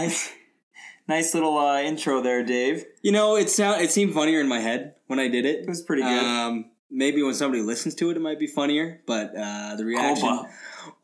nice, nice little uh, intro there, Dave. You know, it sound it seemed funnier in my head when I did it. It was pretty good. Um, maybe when somebody listens to it, it might be funnier. But uh, the reaction, Goba.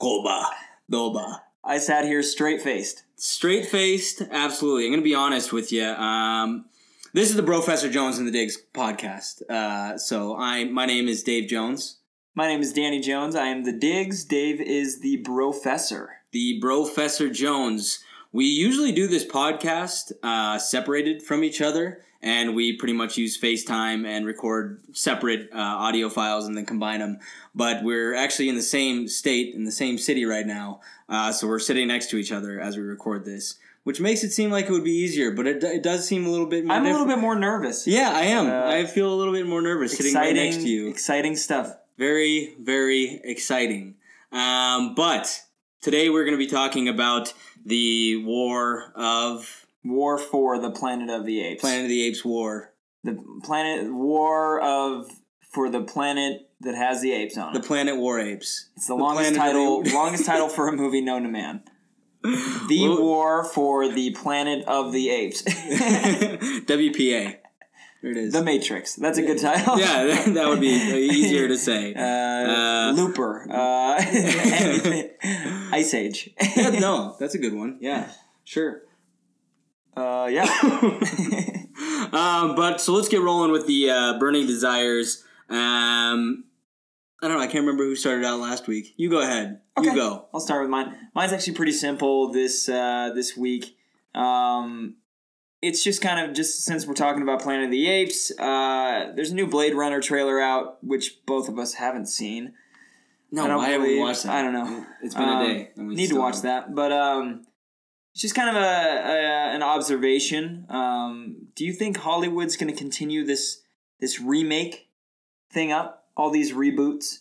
Goba. Doba, I sat here straight faced. straight faced. Absolutely, I'm gonna be honest with you. Um, this is the Professor Jones and the Digs podcast. Uh, so I, my name is Dave Jones, My name is Danny Jones. I am the Digs. Dave is the Professor. the Professor Jones. We usually do this podcast uh, separated from each other, and we pretty much use FaceTime and record separate uh, audio files and then combine them. But we're actually in the same state, in the same city right now, uh, so we're sitting next to each other as we record this, which makes it seem like it would be easier, but it, it does seem a little bit more I'm a little bit more nervous. Yeah, I am. Uh, I feel a little bit more nervous sitting right next to you exciting stuff. very very exciting um, but today we're going to be talking about the war of War for the Planet of the Apes. planet of the apes war The planet war of for the planet that has the apes on it. the planet war apes It's the, the longest title, the- longest title for a movie known to man. The Well- war for the planet of the apes. wpa there it is the Matrix. That's a good title. yeah that, that would be easier to say Uh, Uh, Looper. Uh, Ice Age. Yeah, no that's a good one yeah sure Uh, yeah. um, but so let's get rolling with the uh, burning desires um, i don't know i can't remember who started out last week you go ahead Okay. you go I'll start with mine. Mine's actually pretty simple this uh, this week. Um, it's just kind of just since we're talking about Planet of the Apes. Uh, there's a new Blade Runner trailer out, which both of us haven't seen. No, I don't I, haven't watched that. I don't know. It's been Um, a day. Need to watch that, but um, it's just kind of a, a an observation. Um, do you think Hollywood's going to continue this this remake thing up? All these reboots.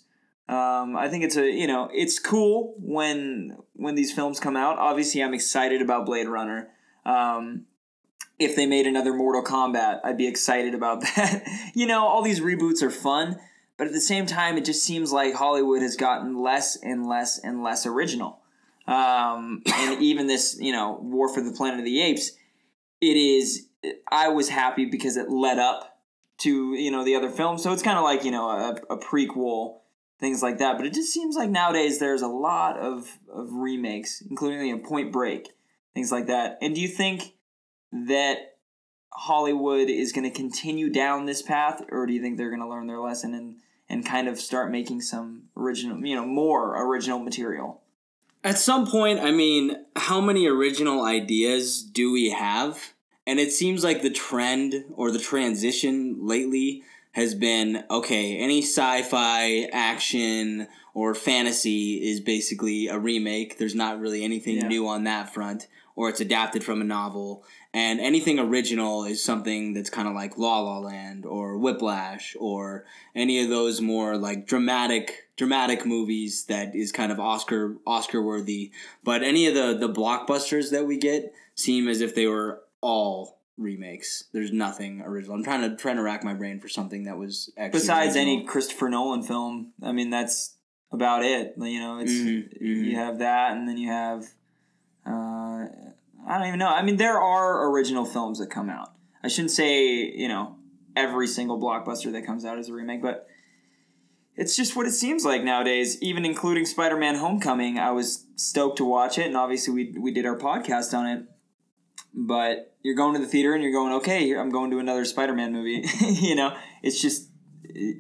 Um, I think it's a you know it's cool when when these films come out. Obviously, I'm excited about Blade Runner. Um, if they made another Mortal Kombat, I'd be excited about that. you know, all these reboots are fun, but at the same time, it just seems like Hollywood has gotten less and less and less original. Um, and even this, you know, War for the Planet of the Apes, it is. I was happy because it led up to you know the other films, so it's kind of like you know a, a prequel, things like that. But it just seems like nowadays there's a lot of of remakes, including you know, Point Break, things like that. And do you think that Hollywood is going to continue down this path, or do you think they're going to learn their lesson and and kind of start making some original, you know, more original material? At some point, I mean, how many original ideas do we have? And it seems like the trend or the transition lately has been okay, any sci fi, action, or fantasy is basically a remake. There's not really anything Yeah. new on that front, or it's adapted from a novel. And anything original is something that's kind of like La La Land or Whiplash or any of those more like dramatic dramatic movies that is kind of Oscar Oscar worthy. But any of the the blockbusters that we get seem as if they were all remakes. There's nothing original. I'm trying to trying to rack my brain for something that was actually Besides original. any Christopher Nolan film, I mean that's about it. You know, it's Mhm, mhm. you have that, and then you have I don't even know. I mean, there are original films that come out. I shouldn't say you know every single blockbuster that comes out is a remake, but it's just what it seems like nowadays. Even including Spider-Man: Homecoming, I was stoked to watch it, and obviously we we did our podcast on it. But you're going to the theater and you're going, okay, I'm going to another Spider-Man movie. you know, it's just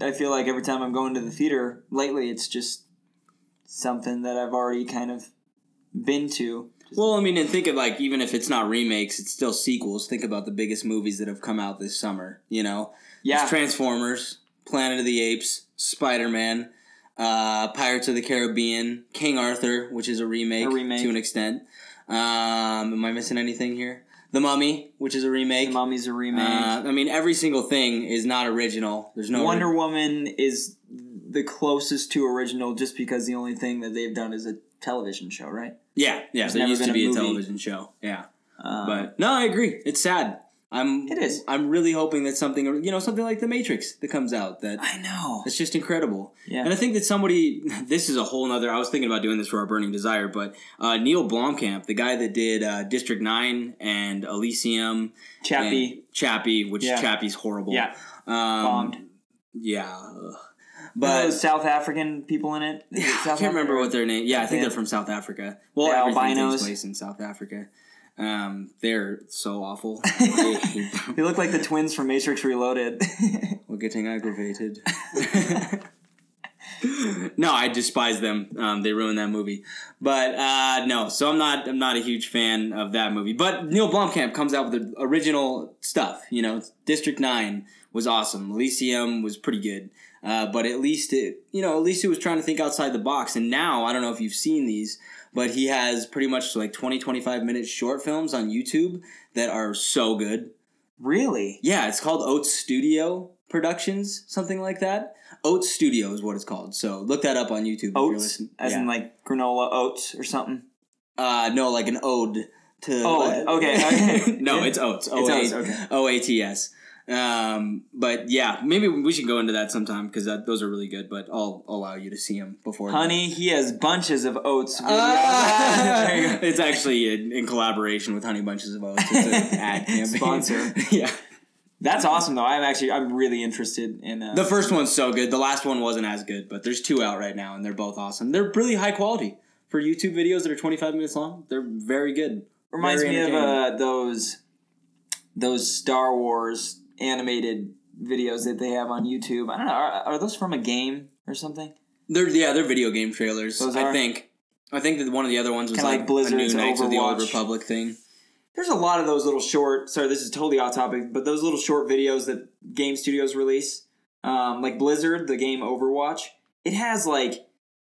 I feel like every time I'm going to the theater lately, it's just something that I've already kind of been to. Well, I mean, and think of like even if it's not remakes, it's still sequels. Think about the biggest movies that have come out this summer. You know, Yeah, Transformers, Planet of the Apes, Spider Man, uh, Pirates of the Caribbean, King Arthur, which is a remake, A remake. to an extent. Um, am I missing anything here? The Mummy, which is a remake. The Mummy's a remake. Uh, I mean, every single thing is not original. There's no Wonder Woman is the closest to original, just because the only thing that they've done is a television show, right? Yeah, yeah. There's there used to been a be a television show. Yeah, Um, but no, I agree. It's sad. I'm It is. I'm really hoping that something you know something like The Matrix that comes out that I know. it's just incredible. Yeah. And I think that somebody, this is a whole nother, I was thinking about doing this for our Burning Desire, but uh, Neil Blomkamp, the guy that did uh, District 9 and Elysium. Chappie. and Chappie, which Yeah. Chappie's horrible. Yeah. Um, Bombed. Yeah. ugh. But South African people in it. It I can't remember what their name. Yeah, I think Yeah. they're from South Africa. Well, The albinos. place in South Africa. Um, they're so awful. They look like the twins from Matrix Reloaded. We're getting aggravated. no, I despise them. Um, they ruined that movie. But uh, no, so I'm not. I'm not a huge fan of that movie. But Neil Blomkamp comes out with the original stuff. You know, District Nine was awesome. Elysium was pretty good. Uh, but at least it, you know, at least it was trying to think outside the box. And now I don't know if you've seen these, but he has pretty much like 20, 25 minute short films on YouTube that are so good. really? Yeah, it's called Oats Studio Productions, something like that. Oats Studio is what it's called. So look that up on YouTube. if you're Oats? listening. As yeah. in like granola oats or something? uh, no, like an ode to. Ode, okay, okay. no, it's Oats. O It's oats, okay. O A T S. Um, but yeah, maybe we should go into that sometime because those are really good. But I'll allow you to see them before. Honey, he has bunches of oats. Ah! There you go. it's actually in, in collaboration with Honey Bunches of Oats. It's an ad campaign. Sponsor. yeah. That's awesome though. I'm actually I'm really interested in uh, The first one's so good. The last one wasn't as good, but there's two out right now, and they're both awesome. They're really high quality for YouTube videos that are 25 minutes long. They're very good. reminds Very me of uh, those those Star Wars animated videos that they have on YouTube. I don't know. Are, are those from a game or something? They're yeah, they're video game trailers. Those I are? think. I think that one of the other ones was Kinda like, like Blizzard's a new Knights of the Old Overwatch. Republic thing. There's a lot of those little short. Sorry, this is totally off topic, but those little short videos that game studios release, um, like Blizzard, the game Overwatch, it has like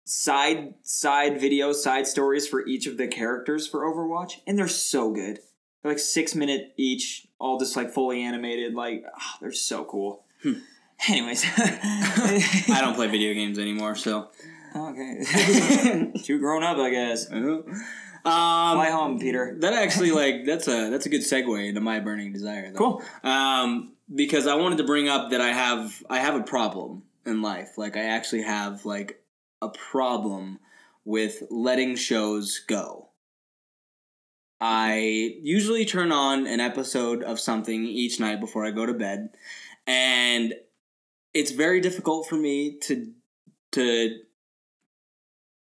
side side videos, side stories for each of the characters for Overwatch, and they're so good. They're like six minute each, all just like fully animated. Like ah, they're so cool. Anyways, I don't play video games anymore, so. Okay, too grown up, I guess. Um, Fly home, Peter. That actually like that's a that's a good segue into my burning desire. Though. Cool. Um, because I wanted to bring up that I have I have a problem in life. Like I actually have like a problem with letting shows go. I usually turn on an episode of something each night before I go to bed, and it's very difficult for me to to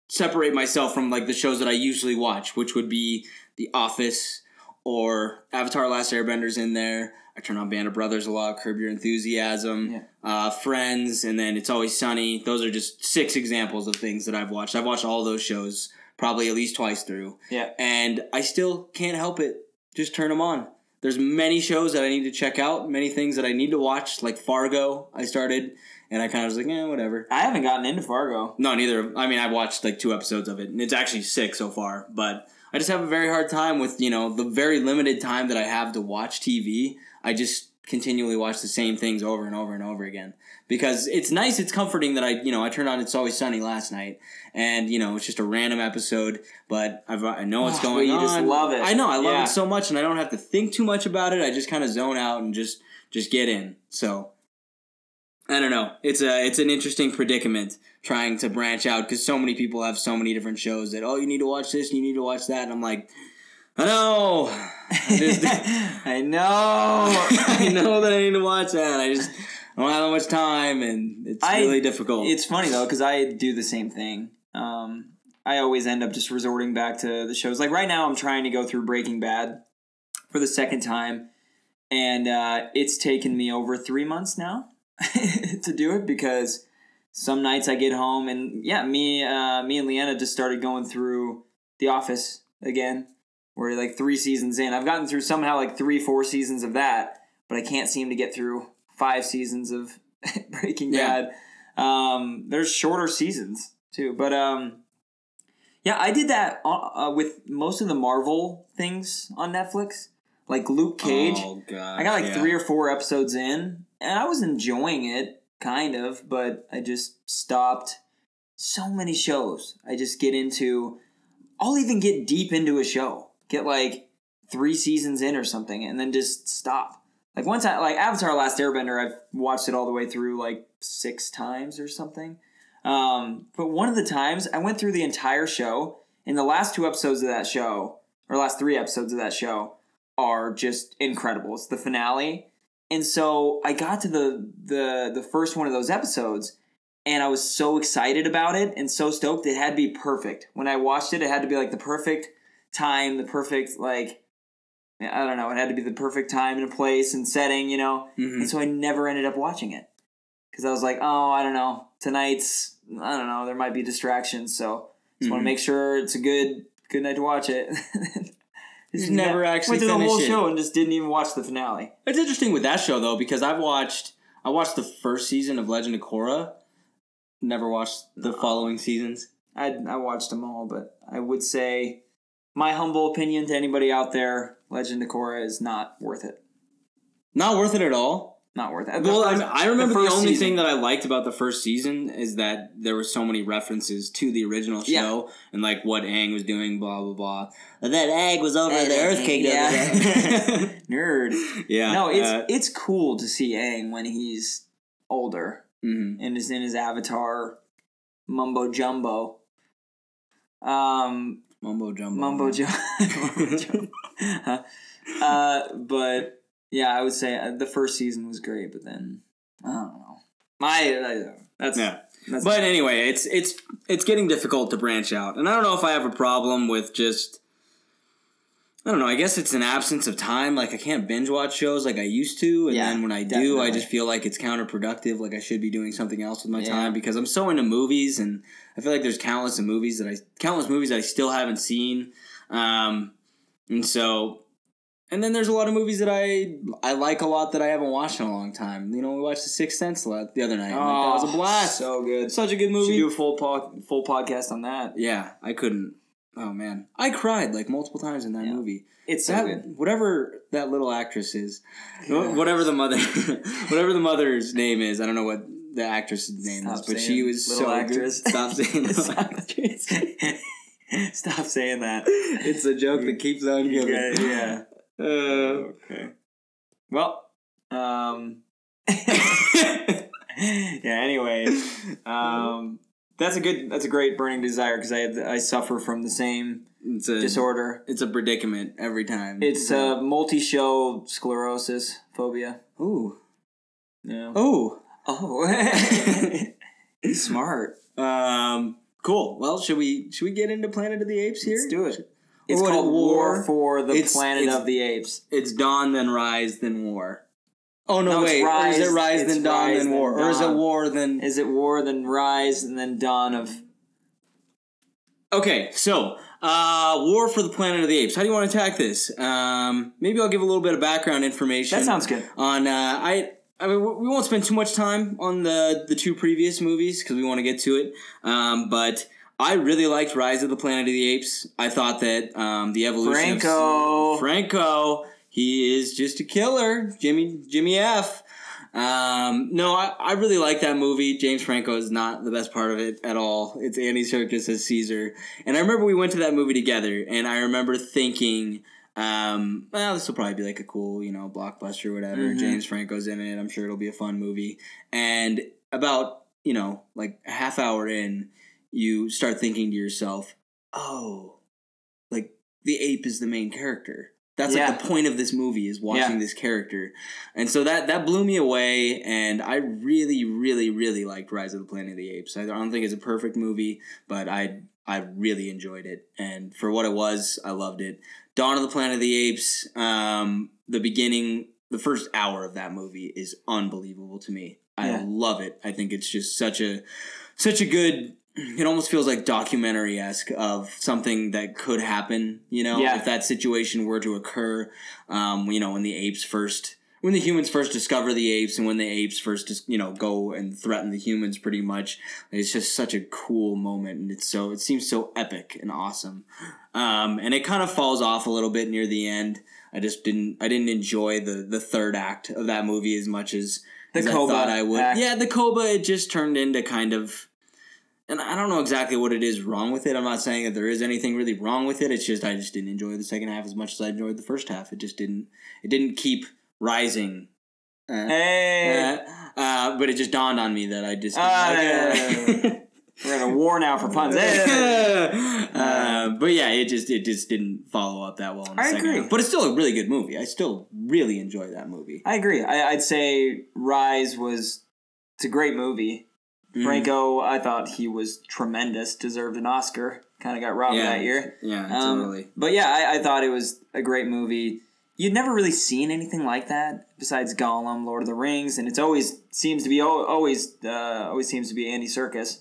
separate myself from like the shows that I usually watch, which would be The Office or Avatar: Last Airbenders in there. I turn on Band of Brothers a lot, Curb Your Enthusiasm, Yeah. uh, Friends, and then It's Always Sunny. Those are just six examples of things that I've watched. I've watched all those shows probably at least twice through, Yeah. and I still can't help it. Just turn them on. There's many shows that I need to check out, many things that I need to watch, like Fargo. I started, and I kind of was like, eh, whatever. I haven't gotten into Fargo. No, neither. I mean, I watched like two episodes of it, and it's actually six so far. But I just have a very hard time with you know the very limited time that I have to watch TV. I just continually watch the same things over and over and over again because it's nice. It's comforting that I you know I turned on It's Always Sunny last night, and you know it's just a random episode, but I've, I know what's Oh, going you on. just love it. I know I love Yeah. it so much, and I don't have to think too much about it. I just kind of zone out and just just get in. So I don't know. It's a it's an interesting predicament trying to branch out because so many people have so many different shows that oh you need to watch this, you need to watch that, and I'm like, I know, I, just- I know. I know that I need to watch that. I just I don't have that much time, and it's I- really difficult. It's funny though because I do the same thing. Um, I always end up just resorting back to the shows. Like right now, I'm trying to go through Breaking Bad for the second time, and uh, it's taken me over three months now to do it because some nights I get home and yeah, me, uh, me and Leanna just started going through The Office again. We're like three seasons in. I've gotten through somehow like three, four seasons of that, but I can't seem to get through five seasons of Breaking Yeah. Bad. Um, there's shorter seasons too, but um, yeah, I did that uh, uh, with most of the Marvel things on Netflix, like Luke Cage. Oh god, I got like yeah. three or four episodes in, and I was enjoying it, kind of, but I just stopped. So many shows I just get into. I'll even get deep into a show, get like three seasons in or something, and then just stop. Like one time, like Avatar: Last Airbender, I've watched it all the way through like six times or something. Um, but one of the times, I went through the entire show. And the last two episodes of that show, or last three episodes of that show, are just incredible. It's the finale, and so I got to the the the first one of those episodes, and I was so excited about it and so stoked. It had to be perfect. When I watched it, it had to be like the perfect time, the perfect like I don't know. It had to be the perfect time and place and setting, you know. Mhm. And so I never ended up watching it because I was like, oh, I don't know. Tonight's I don't know. There might be distractions, so just want Mhm. to make sure it's a good good night to watch it. Just never actually went through the whole it. show and just didn't even watch the finale. It's interesting with that show though because I've watched I watched the first season of Legend of Korra. Never watched the following seasons. I I watched them all, but I would say my humble opinion to anybody out there, Legend of Korra is not worth it. Not worth it at all. Not worth it. Well, The I, first- I remember the, first only season. thing that I liked about the first season is that there were so many references to the original show and like what Aang was doing, blah blah blah. That Aang was over That the Earth Kingdom. yeah. nerd. yeah. no, it's uh, it's cool to see Aang when he's older mhm. and is in his avatar mumbo jumbo. Um, mumbo jumbo. mumbo jumbo. uh, but yeah, I would say uh, the first season was great, but then I don't know. My I, that's Yeah. That's, But anyway, it's it's it's getting difficult to branch out, and I don't know if I have a problem with just. I don't know. I guess it's an absence of time. Like I can't binge watch shows like I used to, and Yeah, then when I do, definitely. I just feel like it's counterproductive. Like I should be doing something else with my Yeah. time because I'm so into movies, and I feel like there's countless of movies that I countless movies I still haven't seen, um, and so. And then there's a lot of movies that I I like a lot that I haven't watched in a long time. You know, we watched The Sixth Sense the other night. and, like, that was a blast. So good. Such a good Should movie. do a full po- full podcast on that. Yeah, I couldn't. Oh man, I cried like multiple times in that Yeah. movie. It's so That good. whatever that little actress is, Yeah. whatever the mother, whatever the mother's name is, I don't know what the actress's name is, but she was so actress. good. Stop saying Stop. actress. Stop saying that. it's a joke that keeps on giving. Yeah, yeah. Uh, Okay. Well, um, yeah. Anyway, um, that's a good. That's a great burning desire because I I suffer from the same it's a disorder. It's a predicament every time. It's a multi-show sclerosis phobia. ooh Yeah. oh. Oh. He's smart. Um. Cool. Well, should we should we get into Planet of the Apes here? Let's do it. It's what, called War for the It's- Planet it's- of the Apes. It's dawn, then rise, then war. Oh no, No, wait. or is it rise- rise, then dawn, rise, then then war? Or is it war, then Is it War, then Rise, and then Dawn of? Okay, so uh War for the Planet of the Apes. How do you want to attack this? Um maybe I'll give a little bit of background information. That sounds good. on uh I I mean, we won't spend too much time on the the two previous movies because we want to get to it. Um, but I really liked Rise of the Planet of the Apes. I thought that um, the evolution Franco. of Franco, he is just a killer. Jimmy Jimmy F. Um, no, I, I really like that movie. James Franco is not the best part of it at all. It's Andy Serkis as Caesar, and I remember we went to that movie together, and I remember thinking, um, well, this will probably be like a cool, you know, blockbuster or whatever. Mhm. James Franco's in it. I'm sure it'll be a fun movie. And about you know, like a half hour in, you start thinking to yourself, oh, like the ape is the main character. That's Yeah. like the point of this movie is watching Yeah. this character, and so that that blew me away. And I really, really, really liked Rise of the Planet of the Apes. I don't think it's a perfect movie, but I I really enjoyed it, and for what it was, I loved it. Dawn of the Planet of the Apes, um, the beginning, the first hour of that movie is unbelievable to me. I Yeah. love it. I think it's just such a such a good. It almost feels like documentary esque of something that could happen. You know, Yeah. if that situation were to occur, um, you know, when the apes first, when the humans first discover the apes, and when the apes first, just you know, go and threaten the humans, pretty much. It's just such a cool moment, and it's so it seems so epic and awesome. Um, and it kind of falls off a little bit near the end. I just didn't I didn't enjoy the the third act of that movie as much as The as Koba I thought I would. act. Yeah, the Koba it just turned into kind of and I don't know exactly what it is wrong with it. I'm not saying that there is anything really wrong with it. It's just I just didn't enjoy the second half as much as I enjoyed the first half. It just didn't it didn't keep Rising. Uh, Hey, uh, uh, but it just dawned on me that I just. Ah, we're in a war now for puns. Uh, but yeah, it just it just didn't follow up that well. In the I second agree. half. but it's still a really good movie. I still really enjoy that movie. I agree. I, I'd say Rise was it's a great movie. Mhm. Franco, I thought he was tremendous. Deserved an Oscar. Kind of got robbed Yeah. that year. Yeah, Um, totally. But yeah, I, I thought it was a great movie. You'd never really seen anything like that besides Gollum, Lord of the Rings, and it's always seems to be always uh, always seems to be Andy Serkis,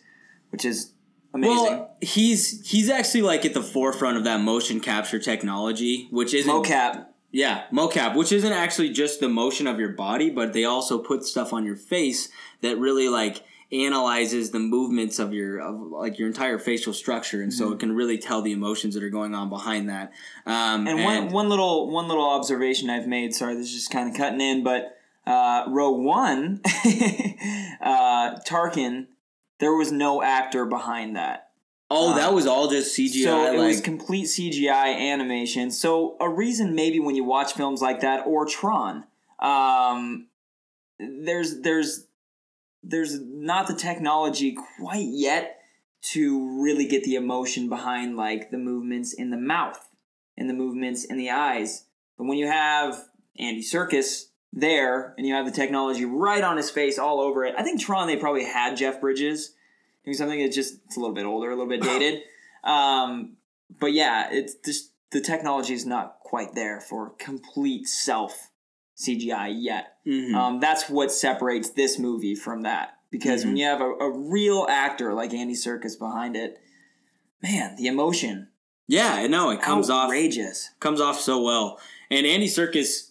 which is amazing. Well, he's he's actually like at the forefront of that motion capture technology, which isn't Mocap. Yeah, mocap, which isn't actually just the motion of your body, but they also put stuff on your face that really like analyzes the movements of your of like your entire facial structure, and so it can really tell the emotions that are going on behind that. Um, And, one one little one little observation I've made. Sorry, this is just kind of cutting in, but uh, Rogue One, uh, Tarkin, there was no actor behind that. oh, that was all just CGI. So it like, was complete CGI animation. So a reason maybe when you watch films like that or Tron, um, there's there's there's not the technology quite yet to really get the emotion behind like the movements in the mouth and the movements in the eyes. But when you have Andy Serkis there and you have the technology right on his face all over it, I think Tron they probably had Jeff Bridges doing something that's just it's a little bit older, a little bit dated. Um, but yeah, it's just the technology is not quite there for complete self CGI yet. Mhm. Um, that's what separates this movie from that. Because when you have a, a real actor like Andy Serkis behind it, man, the emotion yeah, no, it comes off outrageous. comes off so well. And Andy Serkis,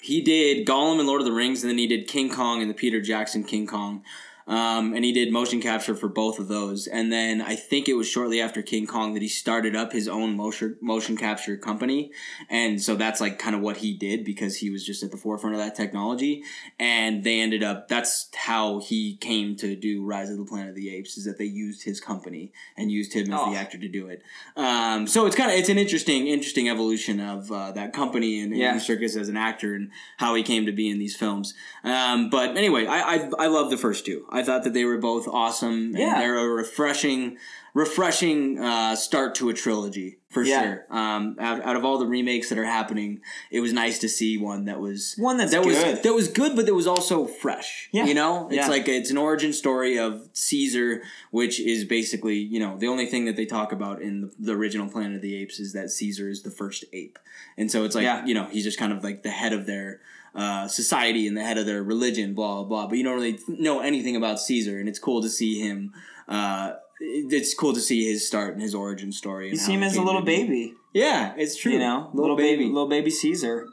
he did Gollum and Lord of the Rings, and then he did King Kong and the Peter Jackson King Kong. Um, and he did motion capture for both of those. And then I think it was shortly after King Kong that he started up his own motion motion capture company. And so that's like kind of what he did because he was just at the forefront of that technology. And they ended up that's how he came to do Rise of the Planet of the Apes is that they used his company and used him as Oh. the actor to do it. Um, so it's kind of it's an interesting interesting evolution of uh, that company and, Yeah. Serkis as an actor and how he came to be in these films. Um, but anyway, I, I I love the first two. I thought that they were both awesome. And Yeah. they're a refreshing refreshing uh, start to a trilogy for Yeah. sure. Um, out, out of all the remakes that are happening, it was nice to see one that was One that's that good. was that was good, but that was also fresh. Yeah. you know, it's Yeah. like it's an origin story of Caesar, which is basically you know the only thing that they talk about in the, the original Planet of the Apes is that Caesar is the first ape, and so it's like you know he's just kind of like the head of their. Uh, society and the head of their religion, blah blah blah. But you don't really know anything about Caesar, and it's cool to see him. Uh, it's cool to see his start and his origin story. You see him as a little be. baby, Yeah, it's true. you know, little, baby, little baby Caesar.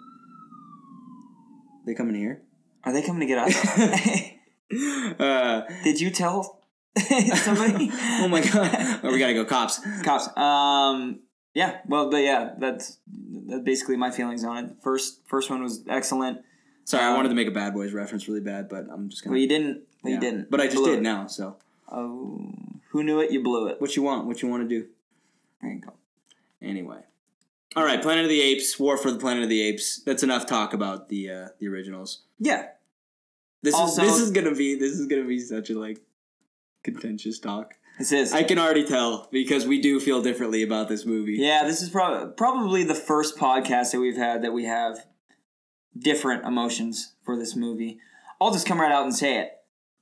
They come in here. Are they coming to get us? uh, Did you tell somebody? oh my god! Oh, we gotta go, cops. cops. Um, yeah. Well, but yeah, that's that's basically my feelings on it. First, first one was excellent. Sorry, I Um, wanted to make a Bad Boys reference really bad, but I'm just gonna. Well, you didn't. Well, yeah. you didn't. But I just Blew did it. now. So, Oh, who knew it? You blew it. what you want? What you want to do? There you go. Anyway. All right, Planet of the Apes, War for the Planet of the Apes. That's enough talk about the uh, the originals. Yeah. This Also- is this is gonna be this is gonna be such a like contentious talk. This is. I can already tell because we do feel differently about this movie. yeah, this is probably probably the first podcast that we've had that we have different emotions for this movie. I'll just come right out and say it.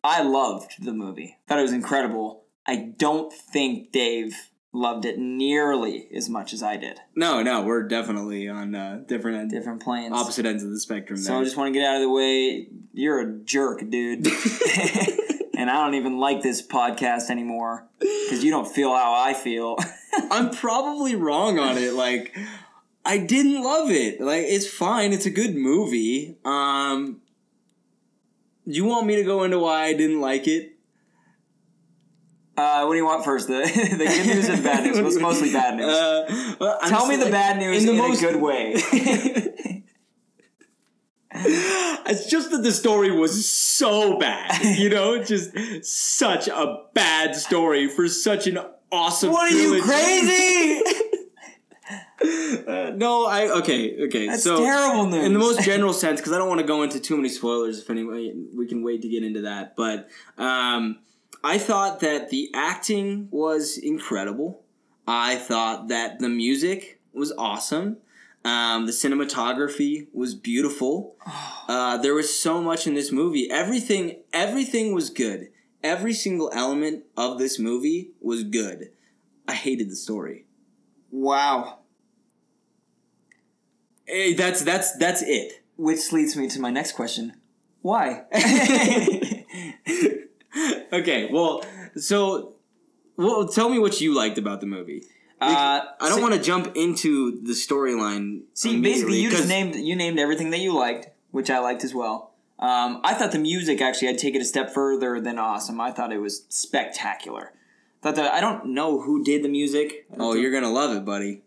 I loved the movie. Thought it was incredible. I don't think Dave loved it nearly as much as I did. No, no, we're definitely on uh, different end, Different planes. opposite ends of the spectrum. So there. I just want to get out of the way. You're a jerk, dude. and I don't even like this podcast anymore because you don't feel how I feel. I'm probably wrong on it. Like, I didn't love it. Like, it's fine. It's a good movie. Um, you want me to go into why I didn't like it? Uh, what do you want first? The, the good news and bad news? Well, it's mostly bad news. Uh, well, Tell me the bad news in, the a most- good way. It's just that the story was so bad. You know, just such a bad story for such an awesome. what are you crazy? Uh. No, I okay, okay. That's so terrible news. in the most general sense, because I don't want to go into too many spoilers. If anyway, we can wait to get into that. But um, I thought that the acting was incredible. I thought that the music was awesome. Um, the cinematography was beautiful. Uh, there was so much in this movie. Everything, everything was good. Every single element of this movie was good. I hated the story. wow. Hey, that's that's that's it. Which leads me to my next question. Why? okay, well, so well, tell me what you liked about the movie. Uh, I don't so- want to jump into the storyline. See, basically, you just named you named everything that you liked, which I liked as well. Um, I thought the music actually, I'd take it a step further than awesome. I thought it was spectacular. Thought that I don't know who did the music. Oh, you're gonna love it, buddy.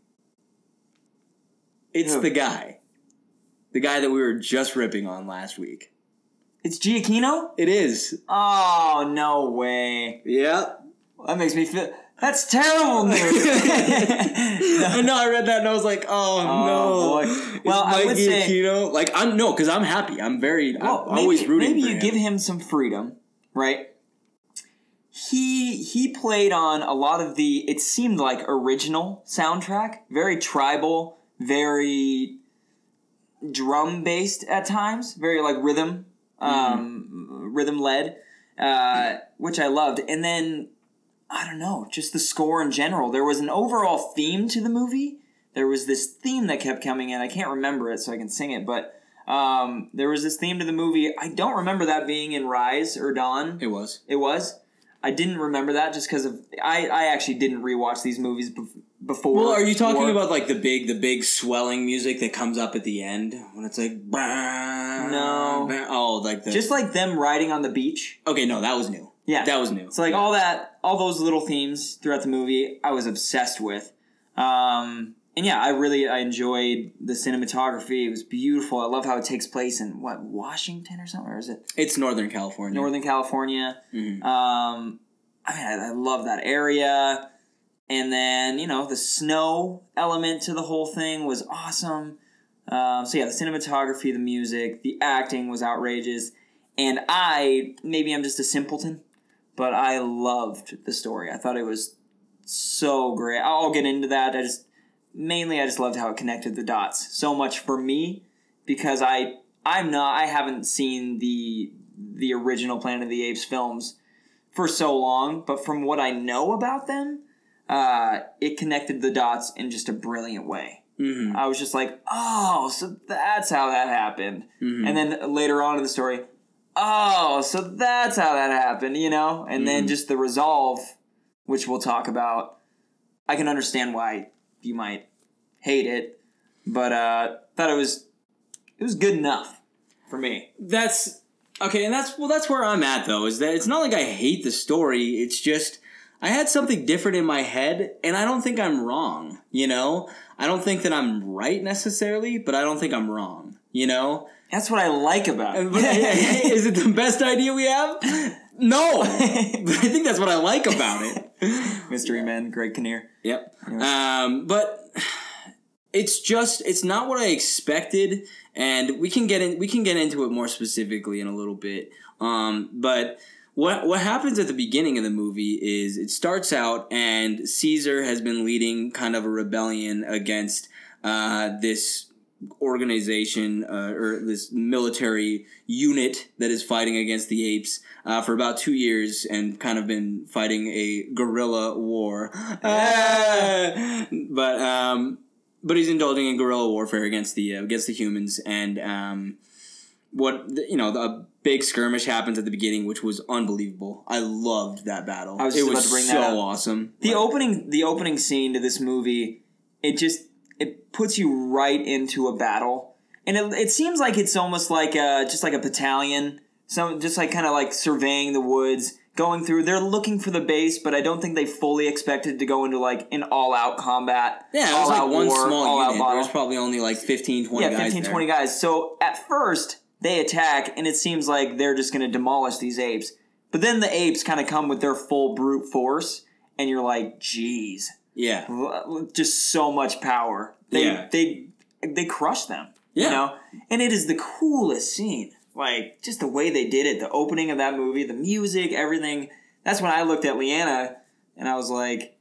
It's Who? the guy, the guy that we were just ripping on last week. It's Giacchino. It is. Oh no way! Yeah. That makes me feel. That's terrible news. I know. I read that and I was like, "Oh, Oh, no!" boy. Well, I Mike would say- like I'm no, because I'm happy. I'm very. Well, I'm always maybe, rooting. maybe you him. give him some freedom, right? He he played on a lot of the it seemed like original soundtrack, very tribal, very drum based at times, very like rhythm, um, rhythm led, uh, which I loved. And then I don't know, just the score in general. There was an overall theme to the movie. There was this theme that kept coming in. I can't remember it, so I can sing it, but um, there was this theme to the movie. I don't remember that being in Rise or Dawn. It was. It was. I didn't remember that just because of I, I actually didn't rewatch these movies before. Well, are you talking war. about like the big, the big swelling music that comes up at the end when it's like, No. oh, like the just like them riding on the beach? okay, no, that was new. Yeah, That was new. So like Yeah. all that, all those little themes throughout the movie, I was obsessed with. Um, and yeah, I really I enjoyed the cinematography. It was beautiful. I love how it takes place in what Washington or somewhere is it It's Northern California. Northern California? Mhm. Um, I mean, I, I love that area. And then you know the snow element to the whole thing was awesome. Um, so yeah, the cinematography, the music, the acting was outrageous. And I maybe I'm just a simpleton, but I loved the story. I thought it was so great. I'll get into that. I just mainly I just loved how it connected the dots so much for me because I I'm not I haven't seen the the original Planet of the Apes films for so long, but from what I know about them, uh, it connected the dots in just a brilliant way. Mhm. I was just like, oh, so that's how that happened. Mhm. And then later on in the story, oh, so that's how that happened, you know? And then Mhm. just the resolve, which we'll talk about. I can understand why you might hate it, but uh thought it was it was good enough for me. That's okay, and that's well, that's where I'm at though. Is that it's not like I hate the story. It's just I had something different in my head, and I don't think I'm wrong. You know, I don't think that I'm right necessarily, but I don't think I'm wrong. You know, That's what I like about it. Is it the best idea we have? No, but I think that's what I like about it. Mystery Man, Greg Kinnear. Yep. Um, but it's just it's not what I expected, and we can get in we can get into it more specifically in a little bit. Um, but what what happens at the beginning of the movie is it starts out and Caesar has been leading kind of a rebellion against uh, this organization uh, or this military unit that is fighting against the apes uh, for about two years and kind of been fighting a guerrilla war. But um, but he's indulging in guerrilla warfare against the uh, against the humans and um, what you know the big skirmish happens at the beginning which was unbelievable i loved that battle I was it was about to bring so that up. awesome The Like, opening the opening scene to this movie, it just it puts you right into a battle. And it, it seems like it's almost like a, just like a battalion, so just like kind of like surveying the woods, going through. They're looking for the base, but I don't think they fully expected to go into like an all out combat. yeah it was like all-out one small unit there was probably only like 15 20 yeah, guys 15, there. 20 guys. So at first, they attack, and it seems like they're just going to demolish these apes. But then the apes kind of come with their full brute force, and you're like, geez, yeah just so much power They Yeah. they they crush them. Yeah. You know? And it is the coolest scene. Like just the way they did it, the opening of that movie, the music, everything. That's when I looked at Leanna and I was like,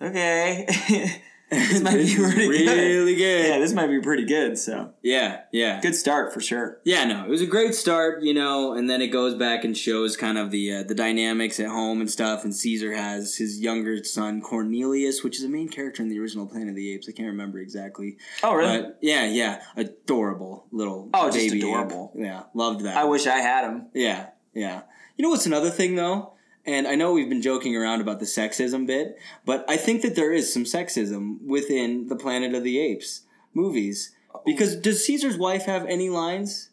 okay. this might be This is pretty really good. Yeah, this might be pretty good. So Yeah, yeah. good start for sure. Yeah, no, it was a great start, you know, and then it goes back and shows kind of the uh, the dynamics at home and stuff. And Caesar has his younger son Cornelius, which is a main character in the original Planet of the Apes. I can't remember exactly, Oh really? but yeah, yeah, adorable little Oh, just baby ape. adorable. Yeah, loved that. I wish I had him. Yeah, yeah. You know what's another thing though? And I know we've been joking around about the sexism bit, but I think that there is some sexism within the Planet of the Apes movies. Because does Caesar's wife have any lines?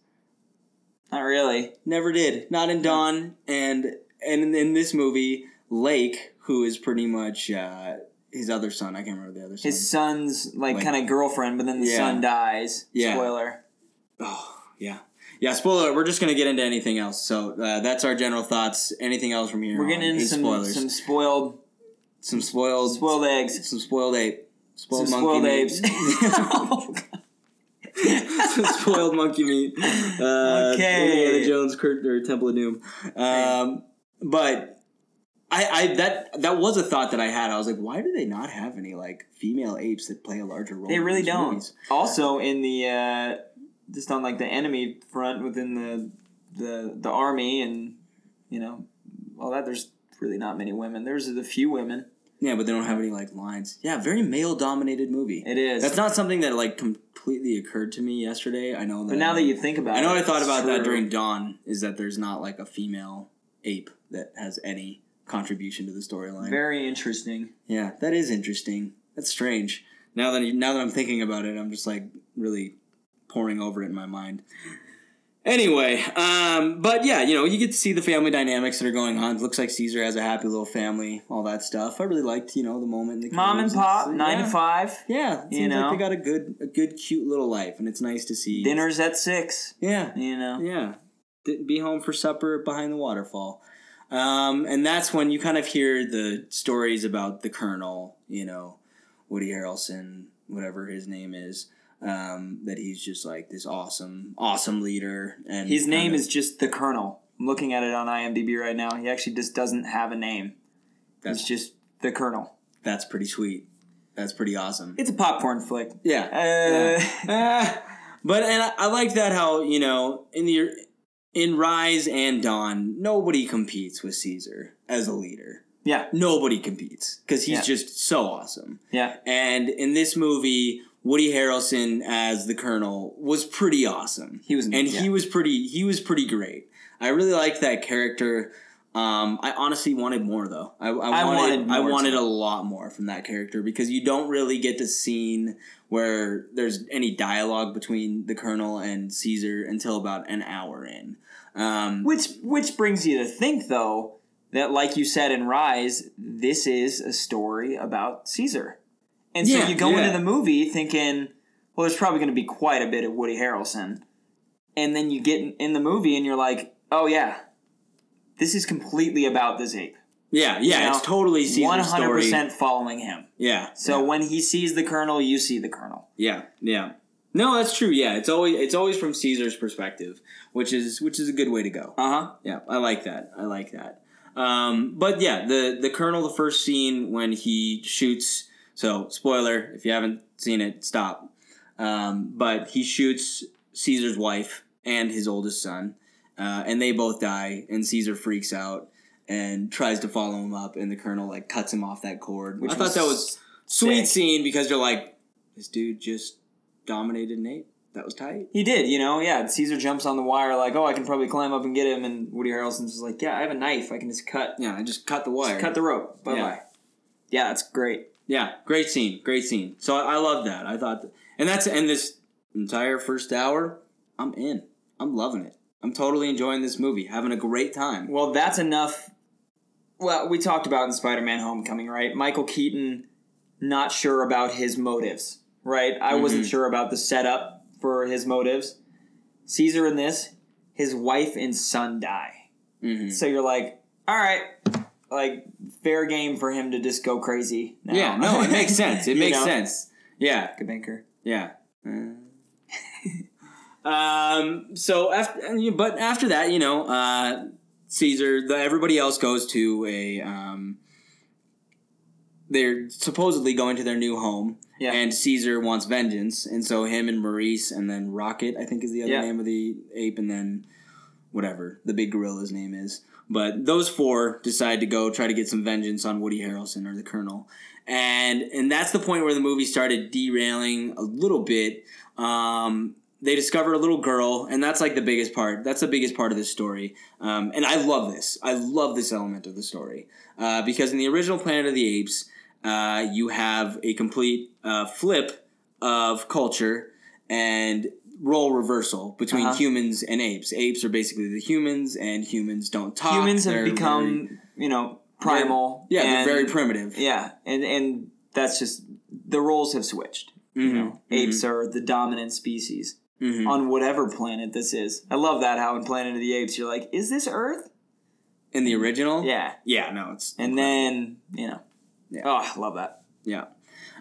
Not really. Never did. Not in Dawn, and and in, this movie, Lake, who is pretty much uh, his other son. I can't remember the other son. His son's like, Like- kind of girlfriend, but then the Yeah. son dies. Yeah. Spoiler. oh, yeah, yeah. Spoiler. We're just gonna get into anything else. So uh, that's our general thoughts. Anything else from here? We're getting into some spoilers. some spoiled some spoiled, spoiled eggs. some spoiled ape, spoiled Some monkey spoiled apes. some spoiled monkey meat. Uh, Okay. Indiana Jones, Kurt, or Temple of Doom. Um, but I, I that that was a thought that I had. I was like, why do they not have any like female apes that play a larger role? They really don't. movies? Also, in the uh, just on like the enemy front within the the the army and you know all that, there's really not many women. There's a few women. Yeah, but they don't have any like lines. Yeah, very male dominated movie. It is. That's not something that like completely occurred to me yesterday. I know that. but now that you think about I it, know I thought about that during Dawn. Is that there's not like a female ape that has any contribution to the storyline. Very interesting. Yeah, that is interesting. That's strange. Now that now that I'm thinking about it, I'm just like really pouring over it in my mind. Anyway, um, but yeah, you know, you get to see the family dynamics that are going on. It looks like Caesar has a happy little family, all that stuff. I really liked, you know, the moment. in the Mom and pop, It's- nine yeah. to five. Yeah, you know? like they got a good, a good, cute little life, and it's nice to see. Dinners at six. Yeah, You know. yeah. Didn't be home for supper behind the waterfall. Um, and that's when you kind of hear the stories about the Colonel, you know, Woody Harrelson, whatever his name is, um, that he's just like this awesome, awesome leader. And His name kinda- is just the Colonel. I'm looking at it on IMDb right now. He actually just doesn't have a name. That's- He's just the Colonel. that's pretty sweet. That's pretty awesome. It's a popcorn flick. Yeah. Uh, Ah, but and I, I like that how you know in the in Rise and Dawn, nobody competes with Caesar as a leader. yeah, Nobody competes because he's Yeah. just so awesome. yeah. And in this movie, Woody Harrelson as the Colonel was pretty awesome. He was, and yeah. he was pretty he was pretty great. I really liked that character. Um, I honestly wanted more though. I, I wanted I I wanted wanted, more, too. a lot more from that character because you don't really get the scene where there's any dialogue between the Colonel and Caesar until about an hour in. Um, Which which brings you to think though that like you said in Rise, this is a story about Caesar. And so Yeah, you go yeah. into the movie thinking, well, there's probably going to be quite a bit of Woody Harrelson. And then you get in- in the movie and you're like, oh yeah, this is completely about this ape. yeah, yeah, You know, it's totally Caesar's One hundred percent following him. Yeah. So yeah. when he sees the colonel, you see the colonel. Yeah, yeah. No, that's true. Yeah, it's always it's always from Caesar's perspective, which is which is a good way to go. Uh huh. Yeah, I like that. I like that. Um, but yeah, the the colonel, the first scene when he shoots. So spoiler, if you haven't seen it, stop. Um, but he shoots Caesar's wife and his oldest son, uh, and they both die. And Caesar freaks out and tries to follow him up, and the colonel like cuts him off that cord. Which I thought that was sweet sick. scene because you're like, this dude just dominated Nate. That was tight. He did, you know, yeah. Caesar jumps on the wire like, oh, I can probably climb up and get him, and Woody Harrelson's just like, yeah, I have a knife, I can just cut, Yeah, I just cut the wire. cut the rope. Bye bye. Yeah. Yeah. that's great. Yeah, great scene, great scene. So I, I love that. I thought, and that's and this entire first hour, I'm in. I'm loving it. I'm totally enjoying this movie, having a great time. Well, that's enough. Well, we talked about in Spider-Man: Homecoming, right? Michael Keaton, not sure about his motives, right? I wasn't Mhm. sure about the setup for his motives. Caesar in this, his wife and son die. hmm So you're like, all right, like fair game for him to just go crazy. Now. Yeah, no, it makes sense. It makes know? sense. Yeah, Good banker. yeah. Uh, um. So after, but after that, you know, uh, Caesar, the, everybody else goes to a. Um, they're supposedly going to their new home, Yeah. and Caesar wants vengeance, and so him and Maurice, and then Rocket, I think is the other Yeah. name of the ape, and then whatever the big gorilla's name is. But those four decide to go try to get some vengeance on Woody Harrelson or the Colonel, and and that's the point where the movie started derailing a little bit. Um, they discover a little girl, and that's like the biggest part. That's the biggest part of this story, um, and I love this. I love this element of the story uh, because in the original Planet of the Apes, uh, you have a complete uh, flip of culture and role reversal between Uh-huh. humans and apes. Apes are basically the humans, and humans don't talk. Humans have They're become, very- you know, primal. yeah, and- they're very primitive. Yeah, and and that's just the roles have switched. You Mhm, know, mhm, apes are the dominant species mhm. on whatever planet this is. I love that how in Planet of the Apes you're like, is this Earth? in the original. Yeah, yeah, no, it's and then you know, Yeah. oh, I love that. Yeah.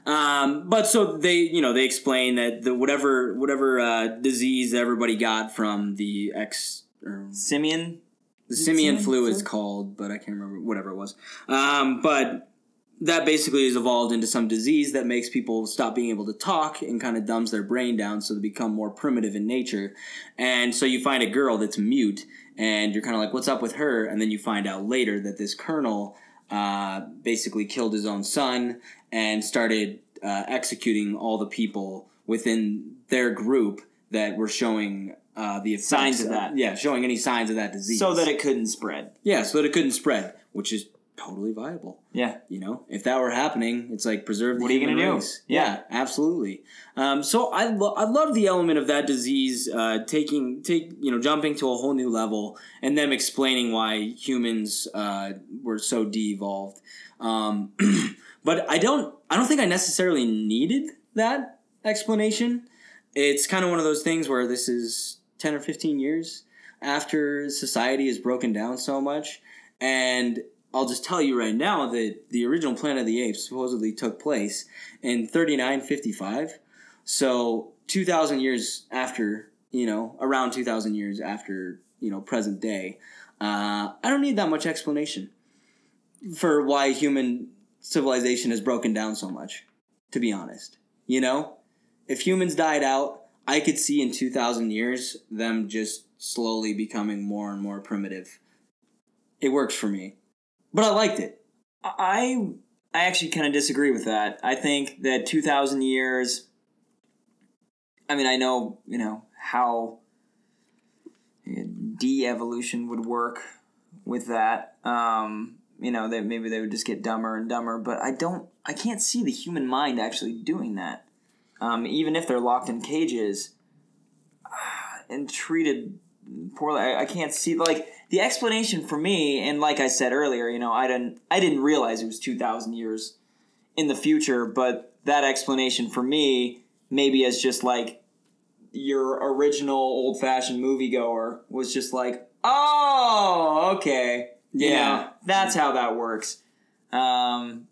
Um, but so they, you know, they explain that the whatever whatever uh, disease everybody got from the X or Simeon. the simian simian flu flu? is called, but I can't remember whatever it was. Um, but that basically has evolved into some disease that makes people stop being able to talk and kind of dumbs their brain down so they become more primitive in nature. And so you find a girl that's mute and you're kind of like, what's up with her? And then you find out later that this colonel uh, basically killed his own son and started uh, executing all the people within their group that were showing uh, the Signs of that. Yeah, showing any signs of that disease. So that it couldn't spread. Yeah, so that it couldn't spread, which is totally viable. Yeah. You know, if that were happening, it's like preserve the What are you human gonna do? Yeah. Yeah, absolutely. Um, so I lo- I love the element of that disease uh, taking take you know jumping to a whole new level and them explaining why humans uh, were so de-evolved. Um, but I don't I don't think I necessarily needed that explanation. It's kind of one of those things where this is ten or fifteen years after society is broken down so much, and I'll just tell you right now that the original Planet of the Apes supposedly took place in 3955. So 2,000 years after, you know, around 2,000 years after, you know, present day. Uh, I don't need that much explanation for why human civilization has broken down so much, to be honest. You know? If humans died out, I could see in 2,000 years them just slowly becoming more and more primitive. It works for me but I liked it. I I actually kind of disagree with that. I think that 2000 years I mean, I know, you know, how de-evolution would work with that. Um, you know, that maybe they would just get dumber and dumber, but I don't I can't see the human mind actually doing that. Um, even if they're locked in cages and treated poorly, I, I can't see like the explanation for me. And like I said earlier, you know, I didn't I didn't realize it was two thousand years in the future, but that explanation for me maybe as just like your original old fashioned moviegoer was just like, oh, okay, you Yeah. know, that's how that works. Um,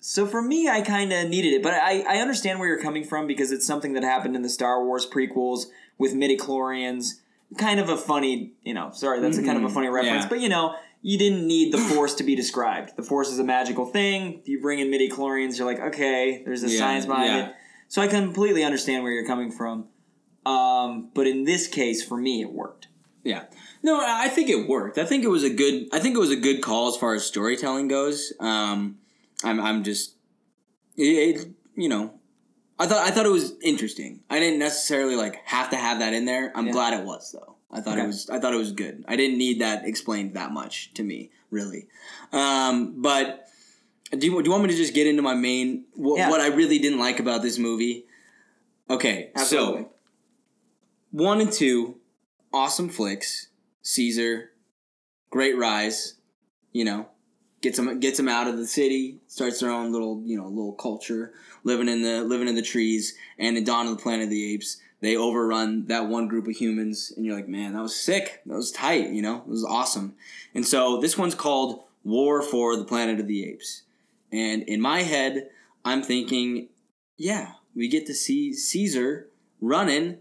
so for me, I kind of needed it, but I, I understand where you're coming from because it's something that happened in the Star Wars prequels with midichlorians. Kind of a funny, you know, sorry, that's a kind of a Mhm. funny reference, Yeah. but you know, you didn't need the Force to be described. The Force is a magical thing. You bring in midi chlorians, you're like, okay, there's a Yeah, science behind yeah. it. So I completely understand where you're coming from. Um, but in this case, for me, it worked. Yeah. No, I think it worked. I think it was a good. I think it was a good call as far as storytelling goes. Um, I'm. I'm just. It, it. You know. I thought. I thought it was interesting. I didn't necessarily like have to have that in there. I'm Yeah. glad it was though. I thought Okay. it was. I thought it was good. I didn't need that explained that much to me, really. Um, but do you, do you want me to just get into my main what, Yeah. what I really didn't like about this movie? Okay, Absolutely. so one and two, awesome flicks. Caesar, great rise. You know, gets them gets them out of the city, starts their own little you know little culture, living in the living in the trees. And in Dawn of the Planet of the Apes, they overrun that one group of humans, and you're like, man, that was sick. That was tight. You know, it was awesome. And so this one's called War for the Planet of the Apes. And in my head, I'm thinking yeah, we get to see Caesar running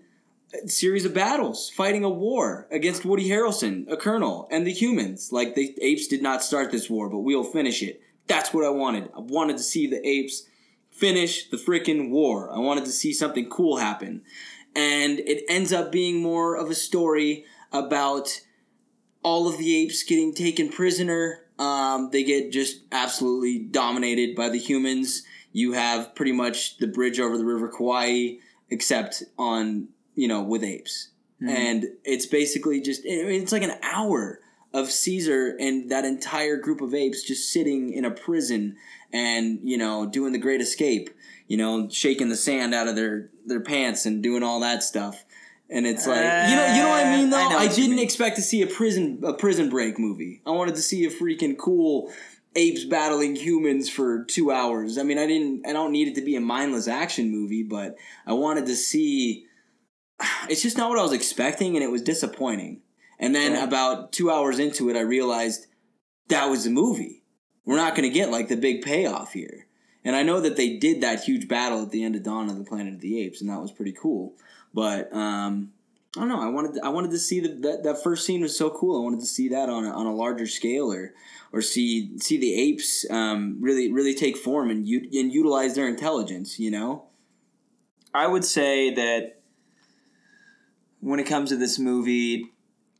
series of battles, fighting a war against Woody Harrelson, a colonel, and the humans. Like the apes did not start this war, but we'll finish it. That's what I wanted. I wanted to see the apes finish the freaking war. I wanted to see something cool happen. And it ends up being more of a story about all of the apes getting taken prisoner. Um, they get just absolutely dominated by the humans. You have pretty much the bridge over the River Kwai, except on you know with apes, and it's basically just I mean, it's like an hour of Caesar and that entire group of apes just sitting in a prison and you know doing the Great Escape, you know shaking the sand out of their their pants and doing all that stuff. And it's like you know you know what I mean Uh, I though. I, didn't expect to see a prison a prison break movie. I wanted to see a freaking cool apes battling humans for two hours. I mean, I didn't. I don't need it to be a mindless action movie, but I wanted to see. It's just not what I was expecting, and it was disappointing. And then Yeah. about two hours into it, I realized that was the movie. We're not going to get like the big payoff here. And I know that they did that huge battle at the end of Dawn of the Planet of the Apes, and that was pretty cool. But um, I don't know. I wanted I wanted to see the, that that first scene was so cool. I wanted to see that on a, on a larger scale, or or see see the apes um, really really take form and u- and utilize their intelligence. You know. I would say that when it comes to this movie,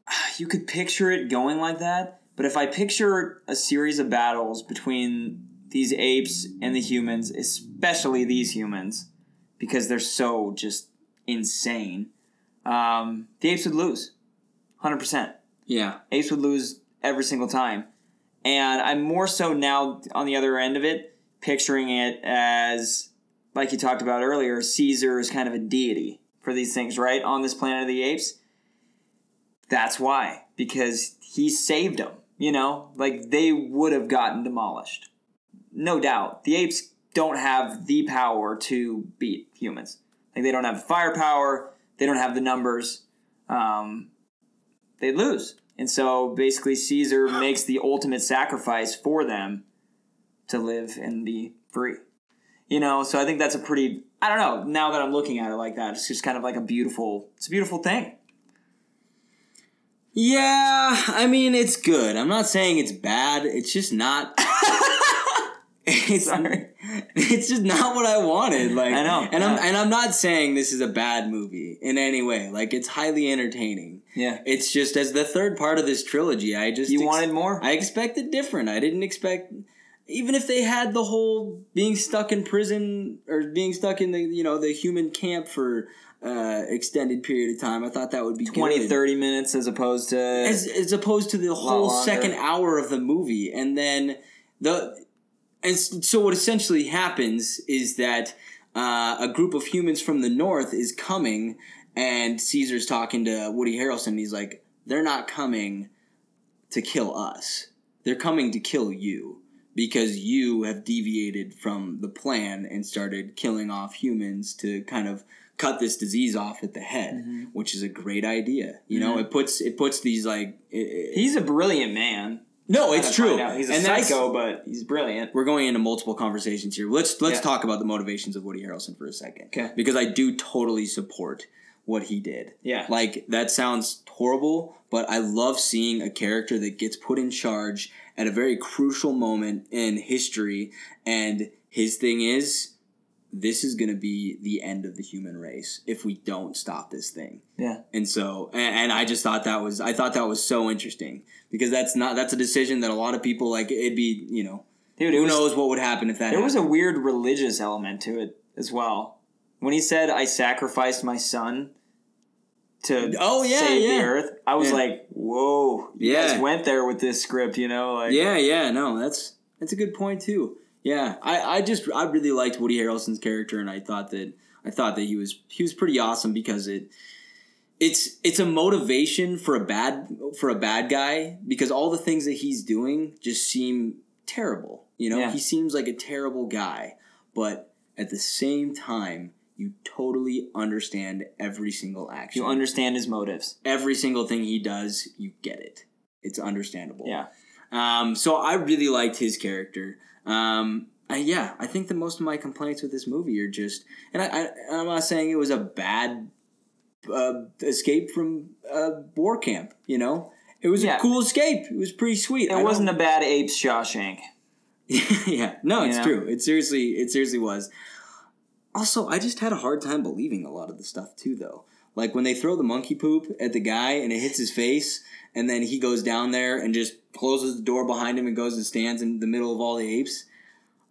you could picture it going like that. But if I picture a series of battles between these apes and the humans, especially these humans, because they're so just insane, um, the apes would lose. 100%. Yeah. Apes would lose every single time. And I'm more so now on the other end of it, picturing it as, like you talked about earlier, Caesar is kind of a deity for these things, right? On this planet of the apes. That's why. Because he saved them, you know? Like they would have gotten demolished. No doubt. The apes don't have the power to beat humans. Like they don't have the firepower, they don't have the numbers. Um, they'd lose. And so basically, Caesar makes the ultimate sacrifice for them to live and be free. You know, so I think that's a pretty, I don't know, now that I'm looking at it like that, it's just kind of like a beautiful, it's a beautiful thing. Yeah, I mean it's good. I'm not saying it's bad. It's just not. it's Sorry. it's just not what I wanted. Like I know, and I'm and I'm not saying this is a bad movie in any way. Like it's highly entertaining. Yeah. It's just as the third part of this trilogy, I just You ex- wanted more? I expected different. I didn't expect even if they had the whole being stuck in prison or being stuck in the you know the human camp for uh extended period of time. I thought that would be 20, good. 30 minutes as opposed to. as as opposed to the whole longer. second hour of the movie, and then the and so what essentially happens is that uh, a group of humans from the north is coming, and Caesar's talking to Woody Harrelson. And he's like, "They're not coming to kill us. They're coming to kill you." Because you have deviated from the plan and started killing off humans to kind of cut this disease off at the head, Mhm. which is a great idea. You know, Mhm. it puts it puts these like it, it- he's a brilliant man. no, it's true. He's a and psycho, but he's brilliant. We're going into multiple conversations here. Let's let's Yeah. talk about the motivations of Woody Harrelson for a second, Okay. because I do totally support what he did. Yeah. Like that sounds horrible, but I love seeing a character that gets put in charge at a very crucial moment in history and his thing is this is going to be the end of the human race if we don't stop this thing. Yeah. And so and, and I just thought that was I thought that was so interesting because that's not that's a decision that a lot of people like it'd be, you know, Dude, who was, knows what would happen if that There was a weird religious element to it as well. When he said, I sacrificed my son to Oh, yeah, save yeah. the earth, I was Yeah. like, whoa. You Yeah. guys went there with this script, you know? Like, Yeah, yeah, no, that's that's a good point too. Yeah, I, I just I really liked Woody Harrelson's character, and I thought that I thought that he was he was pretty awesome because it it's it's a motivation for a bad for a bad guy because all the things that he's doing just seem terrible. You know, Yeah. he seems like a terrible guy, but at the same time, you totally understand every single action. You understand his motives. every single thing he does. You get it. It's understandable. Yeah. Um, so I really liked his character. Um, I, yeah, I think that most of my complaints with this movie are just, and I, I I'm not saying it was a bad uh, escape from uh, war camp. You know, it was Yeah. a cool escape. It was pretty sweet. It wasn't a bad apes Shawshank. yeah, no, You it's know? true. It seriously, it seriously was. Also, I just had a hard time believing a lot of the stuff too, though. Like when they throw the monkey poop at the guy and it hits his face, and then he goes down there and just closes the door behind him and goes and stands in the middle of all the apes.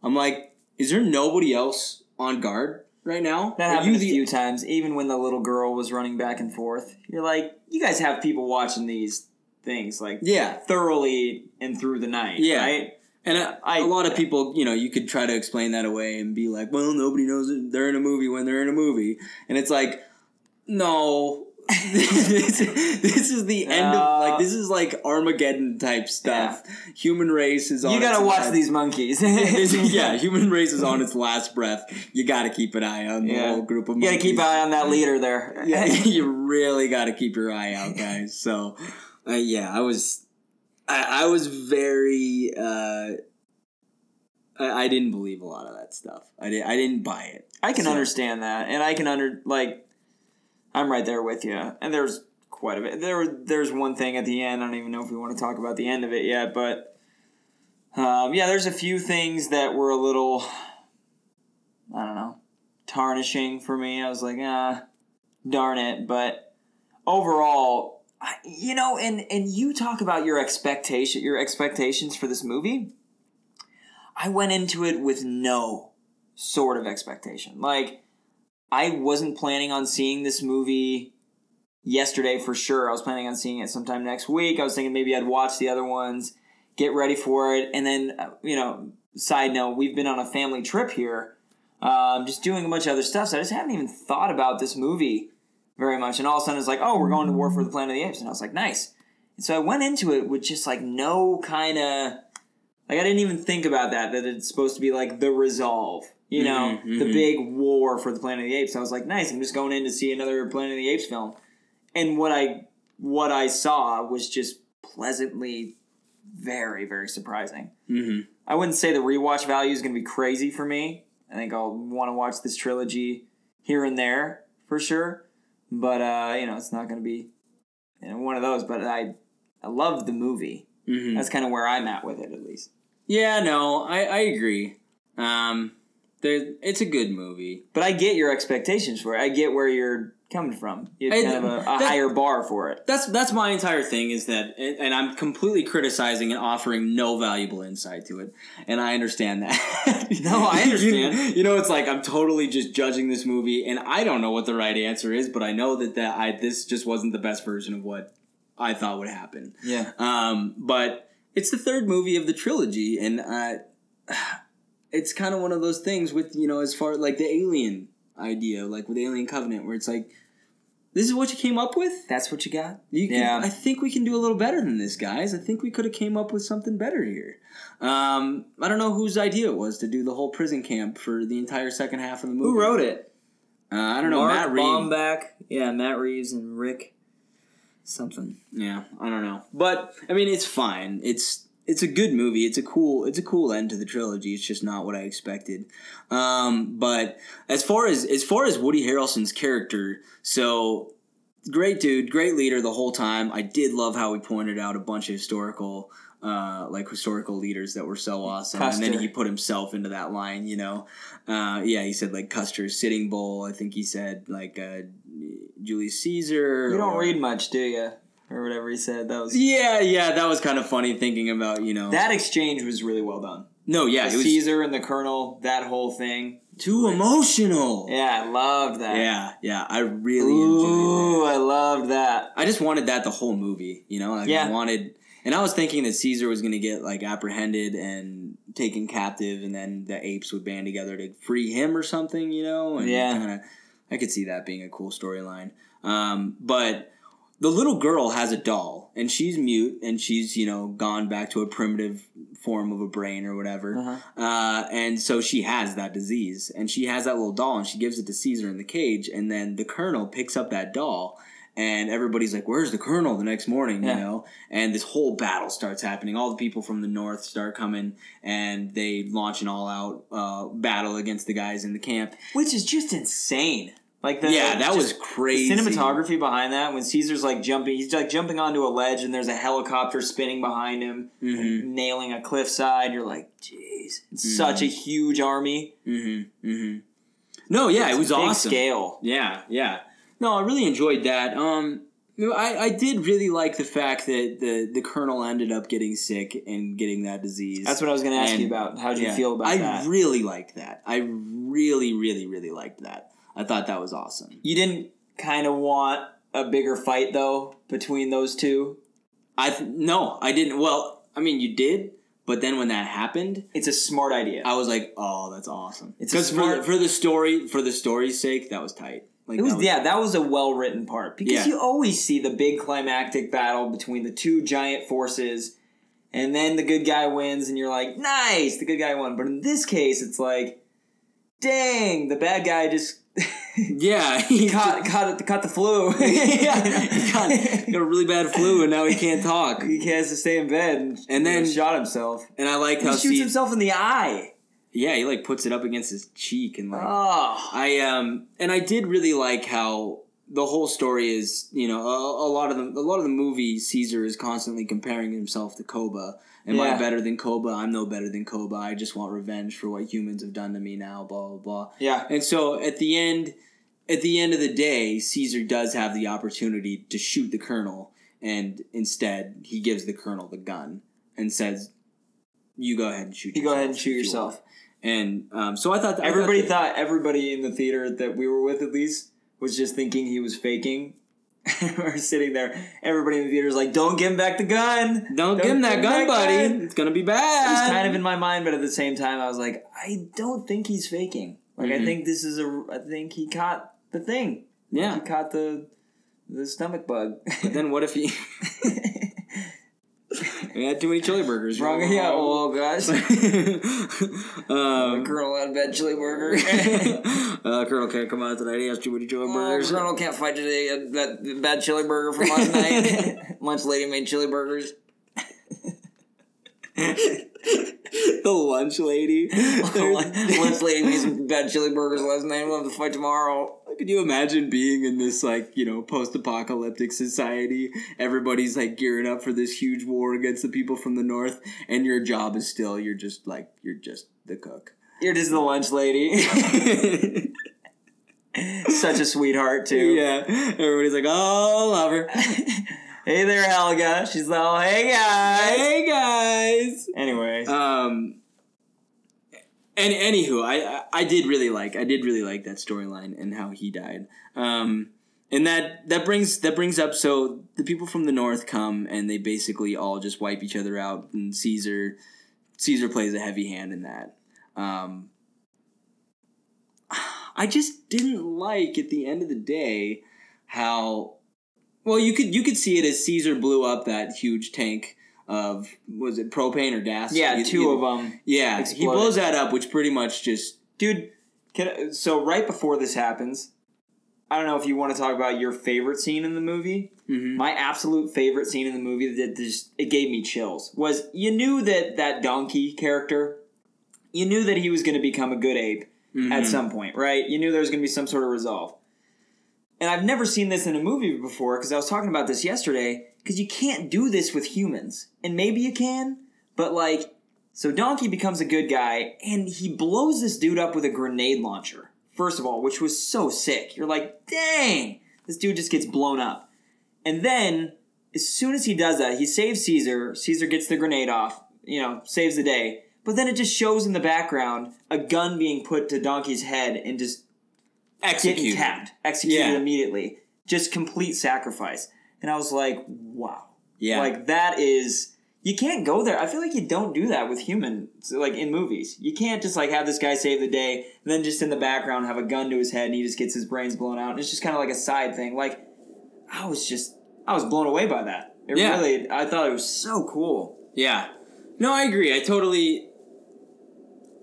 I'm like, is there nobody else on guard right now? That Are happened a the- few times, even when the little girl was running back and forth. You're like, you guys have people watching these things like Yeah, thoroughly and through the night, Yeah. right? And a I- a lot of people, you know, you could try to explain that away and be like, well, nobody knows that they're in a movie when they're in a movie. And it's like, no. this, this is the end No. of like this is like Armageddon type stuff. Human race is on. You gotta watch these monkeys. yeah, human race is on its last breath. You got to keep an eye on the Yeah. whole group of. You gotta keep an eye on that leader there. Yeah, you really got to keep your eye out, guys. So, uh, yeah, I was, I, I was very, uh, I, I didn't believe a lot of that stuff. I did, I didn't buy it. I can So- understand that, and I can under like, I'm right there with you. And there's quite a bit. There, there's one thing at the end. I don't even know if we want to talk about the end of it yet, but um, yeah, there's a few things that were a little, I don't know, tarnishing for me. I was like, ah, darn it. But overall, you know, and and you talk about your expectation, your expectations for this movie. I went into it with no sort of expectation. Like, I wasn't planning on seeing this movie yesterday for sure. I was planning on seeing it sometime next week. I was thinking maybe I'd watch the other ones, get ready for it, and then, uh, you know, side note, we've been on a family trip here, um, just doing a bunch of other stuff. So I just haven't even thought about this movie very much. And all of a sudden it's like, oh, we're going to War for the Planet of the Apes. And I was like, nice. And so I went into it with just like no kind of like I didn't even think about that that it's supposed to be like the resolve, you know, Mhm, the mhm. big war for the Planet of the Apes. I was like, nice. I'm just going in to see another Planet of the Apes film, and what I what I saw was just pleasantly very very surprising. Mm-hmm. I wouldn't say the rewatch value is going to be crazy for me. I think I'll want to watch this trilogy here and there for sure, but uh, you know, it's not going to be you know, one of those. But I I loved the movie. Mm-hmm. That's kind of where I'm at with it, at least. Yeah, no, I, I agree. Um, there, it's a good movie. But I get your expectations for it. I get where you're coming from. You have kind of a, a that- higher bar for it. That's that's my entire thing is that, and I'm completely criticizing and offering no valuable insight to it, and I understand that. No, I understand. you, you know, it's like I'm totally just judging this movie, and I don't know what the right answer is, but I know that that I this just wasn't the best version of what I thought would happen. Yeah. Um, but it's the third movie of the trilogy, and uh, it's kind of one of those things with you know, as far like the alien idea, like with Alien Covenant, where it's like, this is what you came up with. That's what you got? You can, Yeah. I think we can do a little better than this, guys. I think we could have came up with something better here. Um, I don't know whose idea it was to do the whole prison camp for the entire second half of the movie. Who wrote it? Uh, I don't know. Mark Matt Reeves. Bomback. Yeah, Matt Reeves and Rick something. Yeah, I don't know, but I mean, it's fine. It's it's a good movie. It's a cool it's a cool end to the trilogy. It's just not what I expected. Um, but as far as as far as Woody Harrelson's character, so great dude, great leader the whole time. I did love how he pointed out a bunch of historical. Uh, like historical leaders that were so awesome, and then he put himself into that line. You know, uh, yeah, he said like Custer's Sitting Bull. I think he said like uh, Julius Caesar. You don't or- read much, do you? Or whatever he said. That was yeah, yeah, that was kind of funny thinking about you know. that exchange was really well done. no, yeah, the it was Caesar and the Colonel, that whole thing. too emotional. Yeah, I loved that. yeah, yeah, I really enjoyed Ooh. I loved that. I just wanted that the whole movie, you know. Like, Yeah. I wanted, and I was thinking that Caesar was going to get like apprehended and taken captive, and then the apes would band together to free him or something, you know. And Yeah. kind of, I could see that being a cool storyline. Um, but the little girl has a doll, and she's mute, and she's you know gone back to a primitive form of a brain or whatever. Uh-huh. Uh, and so she has that disease, and she has that little doll, and she gives it to Caesar in the cage, and then the colonel picks up that doll and everybody's like, "Where's the colonel?" The next morning, Yeah. you know, and this whole battle starts happening. All the people from the north start coming, and they launch an all-out uh, battle against the guys in the camp. which is just insane. Like the yeah, that was crazy. The cinematography behind that when Caesar's like jumping, he's like jumping onto a ledge and there's a helicopter spinning behind him, Mhm. nailing a cliffside. You're like, jeez, it's such a huge army. Mm-hmm. Mm-hmm. No, yeah, it was Big awesome. scale. Yeah, yeah. No, I really enjoyed that. Um, I, I did really like the fact that the, the colonel ended up getting sick and getting that disease. That's what I was going to ask And- you about. How would you feel about I that? I really liked that. I really, really, really liked that. I thought that was awesome. you didn't kind of want a bigger fight though between those two. I th- no, I didn't. Well, I mean, you did, but then when that happened, It's a smart idea. I was like, oh, that's awesome. It's Because for, for the story, for the story's sake, that was tight. Like It was, that yeah, that was a well written part because Yeah. you always see the big climactic battle between the two giant forces, and then the good guy wins, and you're like, nice, the good guy won. But in this case, it's like, dang, the bad guy just Yeah, he caught caught caught the flu. yeah, he got, he got a really bad flu and now he can't talk. he has to stay in bed, and, And then- shot himself. And I like how He how shoots himself in the eye. yeah, he like puts it up against his cheek and like Oh, I um and I did really like how the whole story is you know a, a lot of the a lot of the movie Caesar is constantly comparing himself to Koba. Am Yeah. I better than Koba? I'm no better than Koba. I just want revenge for what humans have done to me now. Blah blah blah. yeah. And so at the end, at the end of the day, Caesar does have the opportunity to shoot the colonel, and instead he gives the colonel the gun and says, "You go ahead and shoot. You go yourself ahead and shoot if you yourself. And um, so I thought that Everybody I thought, thought everybody in the theater that we were with at least was just thinking he was faking. we're sitting there. Everybody in the theater is like, "Don't give him back the gun." that, don't, give him that gun, buddy. It's gonna be It bad. was kind of in my mind, but at the same time, I was like, I don't think he's faking. Like, I Mhm. think this is a. I think he caught the thing. yeah. He caught the the stomach bug. But then what if he? we had too many chili burgers. Wrong. Yeah. Oh gosh. um, Colonel had a bad chili burger. uh, Colonel can't come out tonight. He has too many chili Oh, burgers. Colonel can't fight today. Uh, That bad chili burger from last night. Lunch lady made chili burgers. the lunch lady. Lunch lady made some bad chili burgers last night. We'll have to fight tomorrow. Could you imagine being in this like you know post-apocalyptic society? Everybody's like gearing up for this huge war against the people from the north, and your job is still you're just like you're just the cook. You're just the lunch lady. Such a sweetheart too. yeah, everybody's like, oh, love her. Hey there, Helga. She's like, oh, hey guys. hey guys. Anyway, Um. And anywho, I I- did really like I did really like that storyline and how he died. Um, and that that brings that brings up so the people from the north come and they basically all just wipe each other out and Caesar Caesar plays a heavy hand in that. Um, I just didn't like at the end of the day how well you could you could see it as Caesar blew up that huge tank of was it propane or gas? yeah, You- two you- of them. Yeah, he blows that up, which pretty much just Dude, can I, so right before this happens, I don't know if you want to talk about your favorite scene in the movie. mhm. My absolute favorite scene in the movie that just it gave me chills was you knew that that donkey character, you knew that he was going to become a good ape at Mhm. some point, right? You knew there was going to be some sort of resolve. And I've never seen this in a movie before because I was talking about this yesterday because you can't do this with humans. And maybe you can, but like so Donkey becomes a good guy and he blows this dude up with a grenade launcher. First of all, which was so sick. You're like, "Dang, this dude just gets blown up." And then as soon as he does that, he saves Caesar. Caesar gets the grenade off, you know, saves the day. But then it just shows in the background a gun being put to Donkey's head and just getting executed. executed Yeah. immediately. Just complete sacrifice. And I was like, wow. Yeah, Like that is you can't go there. I feel like you don't do that with humans like in movies. You can't just like have this guy save the day and then just in the background have a gun to his head and he just gets his brains blown out. And it's just kind of like a side thing. Like I was just I was blown away by that. It Yeah. really I thought it was so cool. yeah. No, I agree. I totally.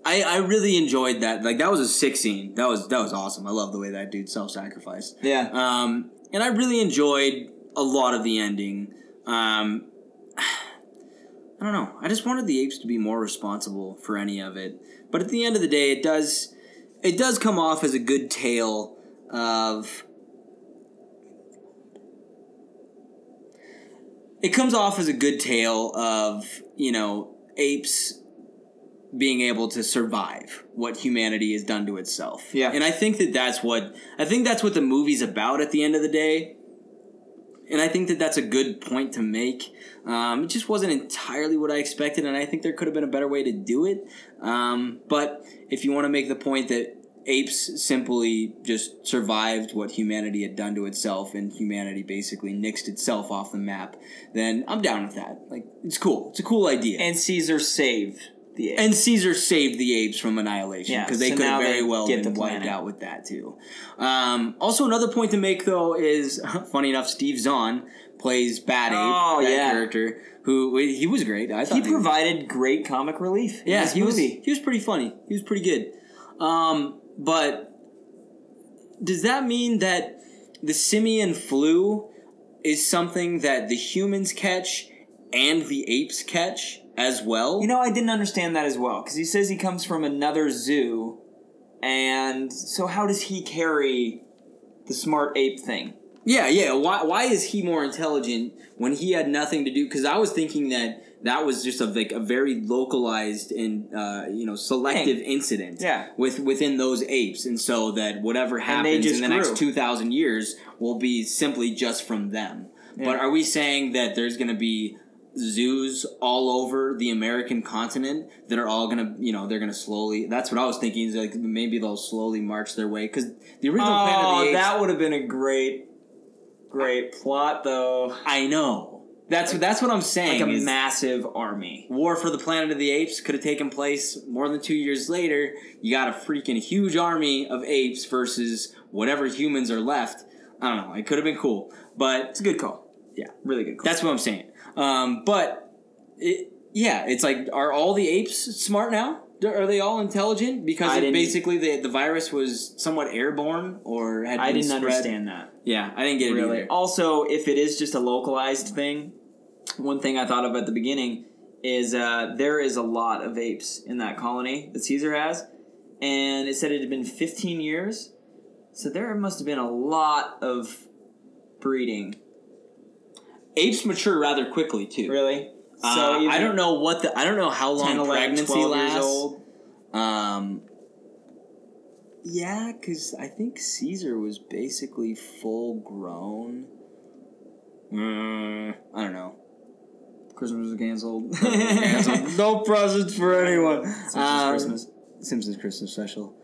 I, I really enjoyed that. Like that was a sick scene. That was that was awesome. I love the way that dude self sacrificed. Yeah. Um, and I really enjoyed a lot of the ending. Um, I don't know. I just wanted the apes to be more responsible for any of it. But at the end of the day, it does it does come off as a good tale of. It comes off as a good tale of you know apes being able to survive what humanity has done to itself. Yeah. And I think that that's what I think that's what the movie's about at the end of the day. And I think that that's a good point to make. Um, it just wasn't entirely what I expected, and I think there could have been a better way to do it. Um, but if you want to make the point that apes simply just survived what humanity had done to itself, and humanity basically nixed itself off the map, then I'm down with that. Like, it's cool. It's a cool idea. And Caesar saved the apes. And Caesar saved the apes from annihilation Yeah, because they so could have very well get been wiped out with that too. Um, also, another point to make though is, funny enough, Steve Zahn plays Bad Ape, Oh, that yeah. character who he was great. I thought he provided great comic relief. in yeah, he was he was pretty funny. He was pretty good. Um, but does that mean that the simian flu is something that the humans catch and the apes catch as well? You know, I didn't understand that as well because he says he comes from another zoo, and so how does he carry the smart ape thing? Yeah, yeah. Why why is he more intelligent when he had nothing to do? Because I was thinking that that was just a like a very localized and uh, you know selective Thing. incident. Yeah. With within those apes, and so that whatever happens in the next two thousand years will be simply just from them. But are we saying that there's going to be zoos all over the American continent that are all gonna, you know, they're gonna slowly. That's what I was thinking. Is like maybe they'll slowly march their way because the original Planet of Oh, the Apes. that would have been a great, great plot though. I know. That's that's what I'm saying. Like a massive army. War for the Planet of the Apes could have taken place more than two years later. You got a freaking huge army of apes versus whatever humans are left. I don't know. It could have been cool, but It's a good call. Yeah. really good call. that's what I'm saying. Um, but it, yeah, it's like, are all the apes smart now? Are they all intelligent because it basically the the virus was somewhat airborne or had I didn't spread? understand that. Yeah, I didn't get it really. either. Also, if it is just a localized thing, one thing I thought of at the beginning is uh, there is a lot of apes in that colony that Caesar has, and it said it had been 15 years, so there must have been a lot of breeding. Apes mature rather quickly too. Really? So I don't know what the I don't know how long 10, 11, pregnancy 12 lasts. years old. Um, yeah, because I think Caesar was basically full grown. Mm, I don't know. Christmas was canceled. Canceled. no presents for anyone. Simpsons Um, Christmas. Simpsons Christmas special.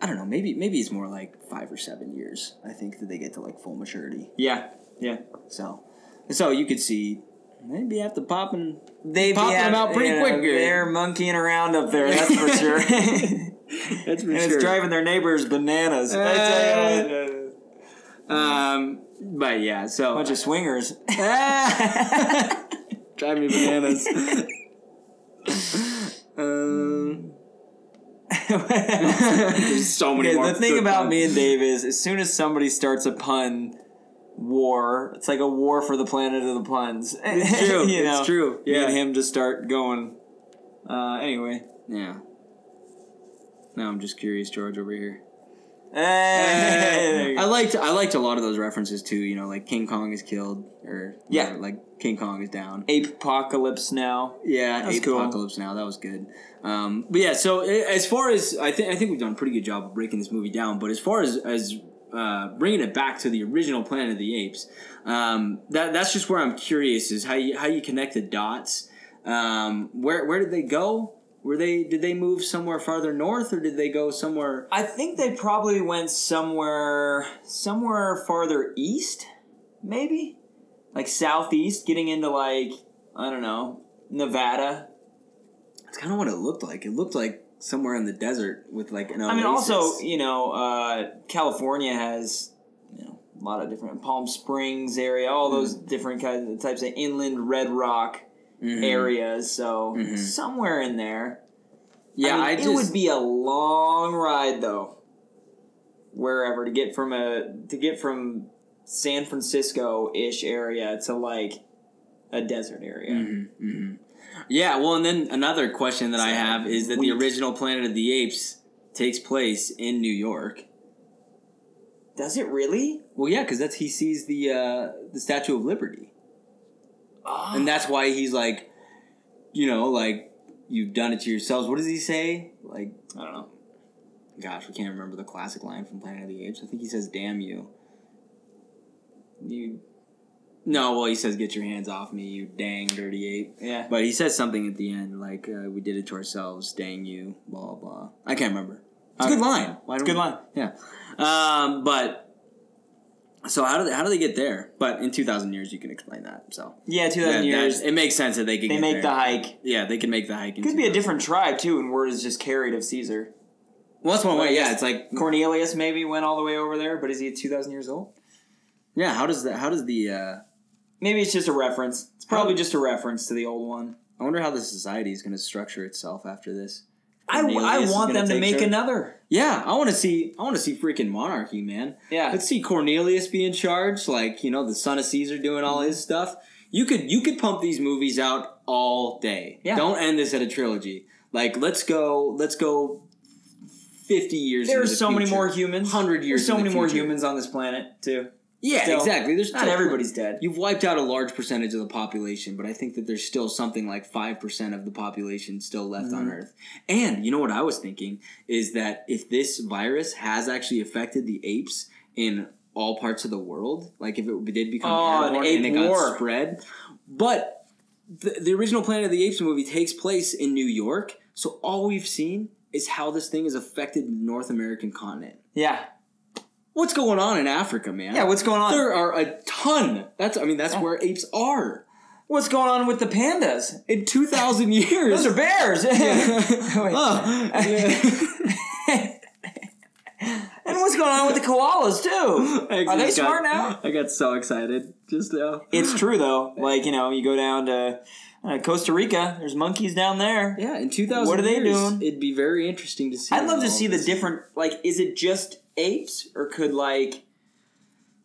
I don't know. Maybe maybe it's more like five or seven years. I think that they get to like full maturity. Yeah, yeah. So, so you could see maybe after popping They Popping them out pretty quick. They're monkeying around up there. That's for sure. That's for and sure. it's driving their neighbors bananas. I tell you what, Um, but yeah, so bunch of swingers. drive me bananas. um, there's so many more. the thing about me and Dave is, as soon as somebody starts a pun war, it's like a war for the planet of the puns. It's true. you know, It's true. Me Yeah. and him just start going. Uh, anyway. Yeah. Now I'm just curious, George, over here. Hey, I liked I liked a lot of those references too. You know, like King Kong is killed, or Yeah. like King Kong is down. Ape apocalypse now. Yeah, Ape cool. Apocalypse now. That was good. Um, but yeah, so as far as I think, I think we've done a pretty good job of breaking this movie down. But as far as as uh, bringing it back to the original Planet of the Apes, um, that that's just where I'm curious is how you how you connect the dots. Um, where where did they go? Were they did they move somewhere farther north or did they go somewhere? I think they probably went somewhere somewhere farther east, maybe? Like southeast, getting into like I don't know, Nevada. That's kind of what it looked like. It looked like somewhere in the desert with like an. Oasis. I mean also, you know, uh, California has you know, a lot of different Palm Springs area, all those different kinds of types of inland red rock Mhm. areas, so Mhm. somewhere in there. Yeah, I, mean, I it would be a long ride though. Wherever to get from a to get from San Francisco ish area to like a desert area. Mm-hmm, hmm Yeah, well, and then another question that I have is that the original Planet of the Apes takes place in New York. Does it really? Well, yeah, because that's he sees the uh, the Statue of Liberty, and that's why he's like, you know, like you've done it to yourselves. What does he say? Like, I don't know. gosh, we can't remember the classic line from Planet of the Apes. I think he says, "Damn you." You No, well, he says, "Get your hands off me, you dang dirty ape." yeah. But he says something at the end, like uh, "We did it to ourselves, dang you." Blah blah. I can't remember. It's a good line. Why It's a good line. Yeah. Um, but so how do they, how do they get there? But in two thousand years, you can explain that. So Yeah, two thousand that- years. it makes sense that they can. they get make there. the hike. Yeah, they can make the hike. in Could be a different tribe too, and word is just carried of Caesar. Well, that's one way. Yeah, it's like Cornelius maybe went all the way over there, but is he two thousand years old? yeah. How does that? How does the? Uh, Maybe it's just a reference. It's probably just a reference to the old one. I wonder how the society is going to structure itself after this. I, I want them to make another. Yeah, I want to see. I want to see freaking monarchy, man. Yeah. Let's see Cornelius be in charge, like you know, the son of Caesar doing all his stuff. You could you could pump these movies out all day. Yeah. Don't end this at a trilogy. Like let's go. Let's go. Fifty years. There are the so many more humans. 100 years There's so the many more humans on this planet too. Yeah, Still, exactly. There's Not everybody's dead. You've wiped out a large percentage of the population, but I think that there's still something like 5% of the population still left on Mhm. Earth. And you know what I was thinking is that if this virus has actually affected the apes in all parts of the world, like if it did become Oh, an ape and it got war. spread, but the, the original Planet of the Apes movie takes place in New York, so all we've seen is how this thing has affected the North American continent. Yeah. What's going on in Africa, man? Yeah. What's going on? There are a ton. That's I mean that's Yeah. where apes are. What's going on with the pandas? In 2000 years. Those are bears. Wait. Oh. And what's going on with the koalas too? Are they got- smart now? I got so excited just now. It's true though. Like you know, you go down to uh, Costa Rica. There's monkeys down there. Yeah, in 2000 What are they years, doing? It'd be very interesting to see. I'd love to see the different. Like, is it just apes, or could like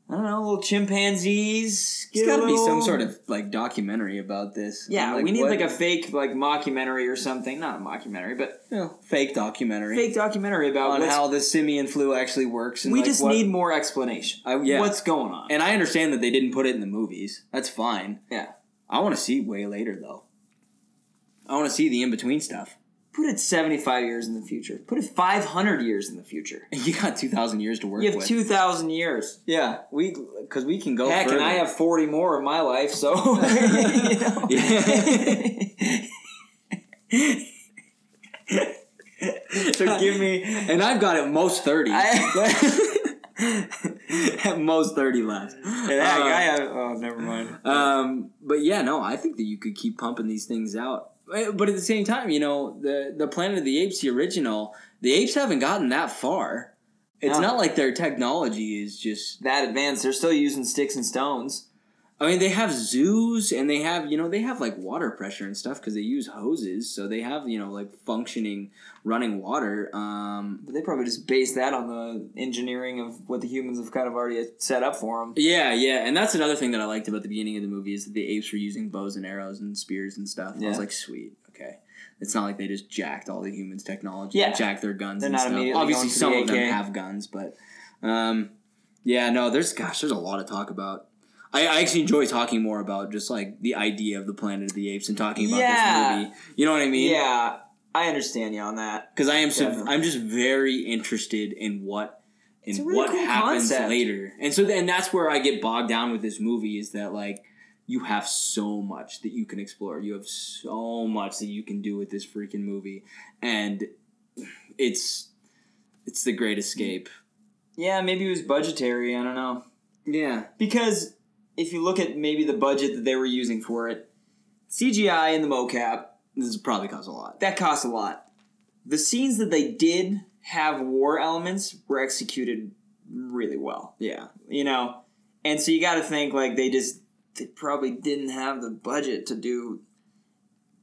I don't know, little chimpanzees? There's got to be some sort of like documentary about this. Yeah, Like, we need what- like a fake like mockumentary or something. Not a mockumentary, but you know, fake documentary fake documentary about on how the simian flu actually works. And we like, just what- need more explanation. I- yeah. What's going on? And I understand that they didn't put it in the movies. That's fine. yeah. I want to see way later though. I want to see the in between stuff. Put it 75 years in the future. Put it 500 years in the future. You got two thousand years to work You have with. 2,000 years. Yeah, we because we can go. Heck, further. and I have 40 more of my life, so. so give me. and I've got at most thirty. at most thirty left. Heck, Uh, I have. Oh, never mind. Um, but yeah, no, I think that you could keep pumping these things out. But at the same time, you know, the the Planet of the Apes, the original, the apes haven't gotten that far. It's No. not like their technology is just. that advanced. They're still using sticks and stones. I mean, they have zoos and they have, you know, they have like water pressure and stuff because they use hoses, so they have, you know, like functioning running water. Um, But they probably just base that on the engineering of what the humans have kind of already set up for them. Yeah, yeah, and that's another thing that I liked about the beginning of the movie is that the apes were using bows and arrows and spears and stuff. I Yeah. was like, sweet, okay. It's not like they just jacked all the humans' technology, Yeah. jacked their guns. They're and not stuff. immediately Obviously, some the of them have guns, but um, yeah, no, there's gosh, there's a lot to talk about. I, I actually enjoy talking more about just like the idea of the Planet of the Apes and talking about Yeah. this movie. You know what I mean? Yeah, I understand you on that. because I am so I'm just very interested in what in really what cool happens concept. later, and so then that's where I get bogged down with this movie is that like you have so much that you can explore, you have so much that you can do with this freaking movie, and it's it's the great escape. Yeah, maybe it was budgetary. I don't know. Yeah, Because if you look at maybe the budget that they were using for it, CGI and the mocap, this probably costs a lot. that costs a lot. The scenes that they did have war elements were executed really well, Yeah, you know? And so you got to think like they just they probably didn't have the budget to do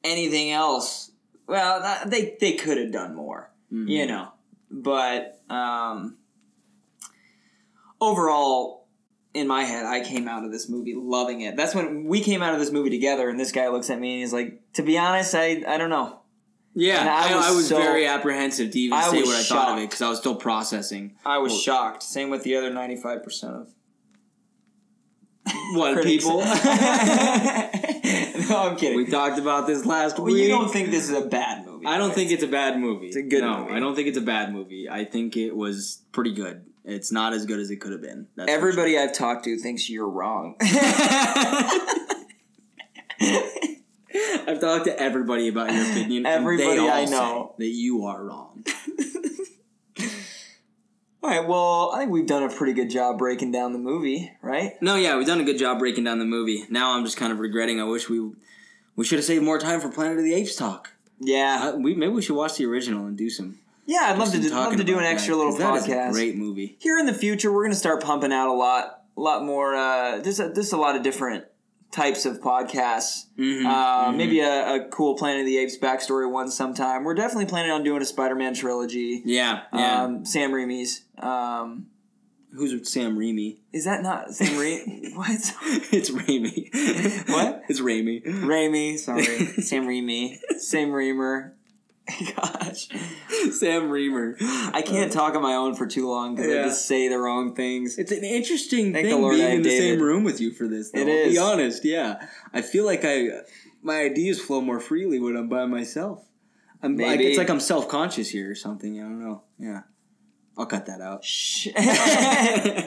anything else well, they they could have done more, Mhm. you know. But um, overall, in my head, I came out of this movie loving it. That's when we came out of this movie together, and this guy looks at me and he's like, "To be honest, I I don't know. Yeah, And I I, was I was so- very apprehensive to even I say what I thought of it because I was still processing. I was Well- shocked. Same with the other ninety five percent of What people? no, I'm kidding. we talked about this last Well, week. you don't think this is a bad movie? I don't right? think it's a bad movie. It's a good no, movie. I don't think it's a bad movie. I think it was pretty good. It's not as good as it could have been. That's everybody I've talked to thinks you're wrong. I've talked to everybody about your opinion. and Everybody they all I know. that you are wrong. All right, well, I think we've done a pretty good job breaking down the movie, right? No, yeah, we've done a good job breaking down the movie. Now I'm just kind of regretting. I wish we we should have saved more time for Planet of the Apes talk. Yeah, Uh, we maybe we should watch the original and do some. Yeah. I'd love to do, love to do an extra that, little 'cause that is a podcast. great movie. Here in the future, we're gonna start pumping out a lot, a lot more. Uh, there's a, there's a lot of different types of podcasts. Mhm, Uh, mhm. Maybe a, a cool Planet of the Apes backstory one sometime. We're definitely planning on doing a Spider-Man trilogy. Yeah, yeah. Um, Sam Raimi's. Um, Who's Sam Raimi? is that not Sam Raimi? what? it's Raimi. What? It's Raimi. Raimi, sorry. Sam Raimi. Sam Reamer. Gosh. Sam Reamer. I can't uh, talk on my own for too long because I just say the wrong things. It's an interesting Thank thing being I in the same room with you for this. Though. It I'll be honest, yeah. I feel like I my ideas flow more freely when I'm by myself. I'm like Maybe. it's like I'm self conscious here or something. I don't know. Yeah, I'll cut that out.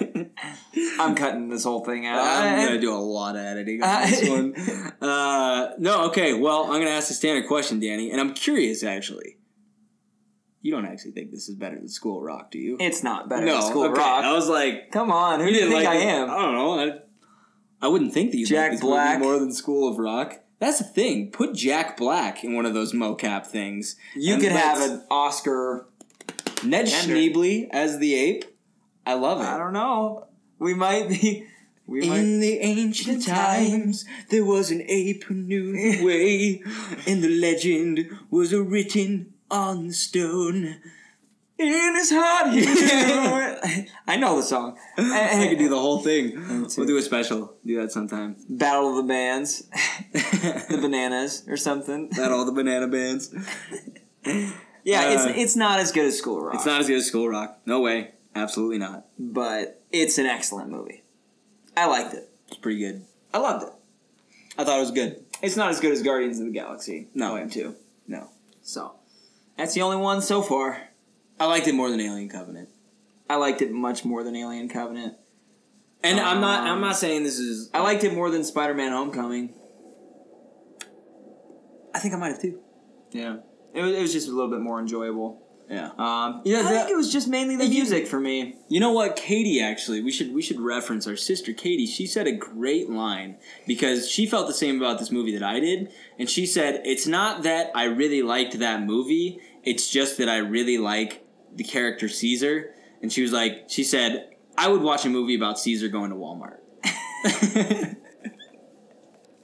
I'm cutting this whole thing out. I'm gonna do a lot of editing on this one. Uh, no, okay. Well, I'm gonna ask the standard question, Danny, and I'm curious actually. You don't actually think this is better than School of Rock, do you? It's not better no, than School of okay. Rock. I was like, Come on, who do you think like I it. am? I don't know. I, I wouldn't think that you Jack like this movie Black. more than School of Rock. That's the thing. Put Jack Black in one of those mocap things. You could have an Oscar. Ned. Schneebly as the ape. I love it. I don't know. We might be. We might. In the ancient times, there was an ape who knew the way, and the legend was written on the stone. In his heart, he knew- I know the song. I could do the whole thing. We'll do a special. Do that sometime. Battle of the Bands, the Bananas, or something. That all the banana bands. Yeah, Uh, it's it's not as good as School Rock, It's not as good as School Rock. No way. Absolutely not. but it's an excellent movie. I liked it. It's pretty good. I loved it. I thought it was good. It's not as good as Guardians of the Galaxy. No. I am too. No. So that's the only one so far. I liked it more than Alien Covenant. I liked it much more than Alien Covenant. And I'm not I'm Um, not saying this is I liked it more than Spider-Man: Homecoming. I think I might have too. Yeah, it was, it was just a little bit more enjoyable. Yeah. Um, Yeah, I that- think it was just mainly the music for me. You know what, Katie? Actually, we should we should reference our sister Katie. She said a great line because she felt the same about this movie that I did, and she said it's not that I really liked that movie; it's just that I really like the character Caesar. And she was like, she said, I would watch a movie about Caesar going to Walmart.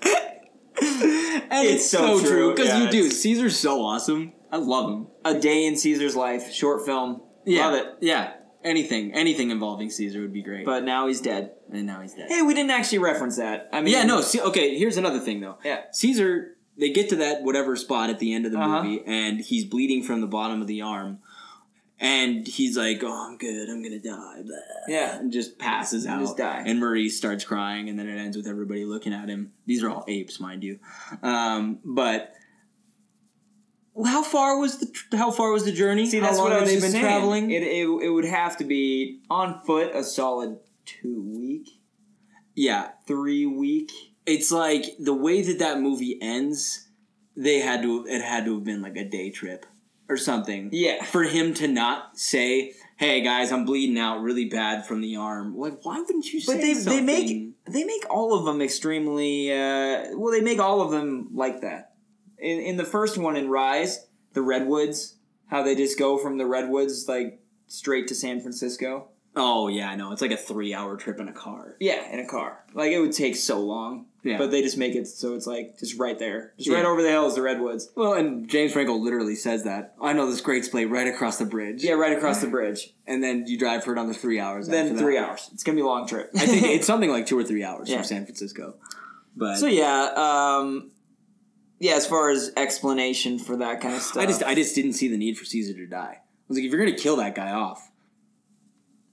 and It's so true. because Yeah, you do. Caesar's so awesome. I love him. A Day in Caesar's Life, short film. Yeah, Love it. Yeah, anything, anything involving Caesar would be great. But now he's dead. and now he's dead. Hey, we didn't actually reference that. I mean, yeah, no. See, okay, here's another thing though. Yeah. Caesar, they get to that whatever spot at the end of the Uh-huh. movie, and he's bleeding from the bottom of the arm, and he's like, "Oh, I'm good. I'm gonna die." Blah. Yeah. and just passes out. Just die. And Maurice starts crying, and then it ends with everybody looking at him. These are all apes, mind you. Um, but how far was the how far was the journey? See, how that's long what I have was they been saying. traveling? It, it, it would have to be on foot a solid two week, yeah, three week. it's like the way that that movie ends they had to it had to have been like a day trip or something Yeah. for him to not say hey guys i'm bleeding out really bad from the arm like why wouldn't you say But they they make they make all of them extremely uh, well. They make all of them like that. In in the first one in Rise, the redwoods, how they just go from the redwoods like straight to San Francisco. Oh yeah, I know. It's like a three-hour trip in a car. Yeah, in a car. Like it would take so long. Yeah. But they just make it so it's like just right there, just Yeah. right over the hills, the redwoods. Well, and James Franco literally says that. I know this great play right across the bridge. Yeah, right across the bridge. And then you drive for another three hours. Then three hours. It's gonna be a long trip. I think it's something like two or three hours Yeah. from San Francisco. But so. Yeah, um, yeah. As far as explanation for that kind of stuff, I just I just didn't see the need for Caesar to die. I was like, if you're gonna kill that guy off,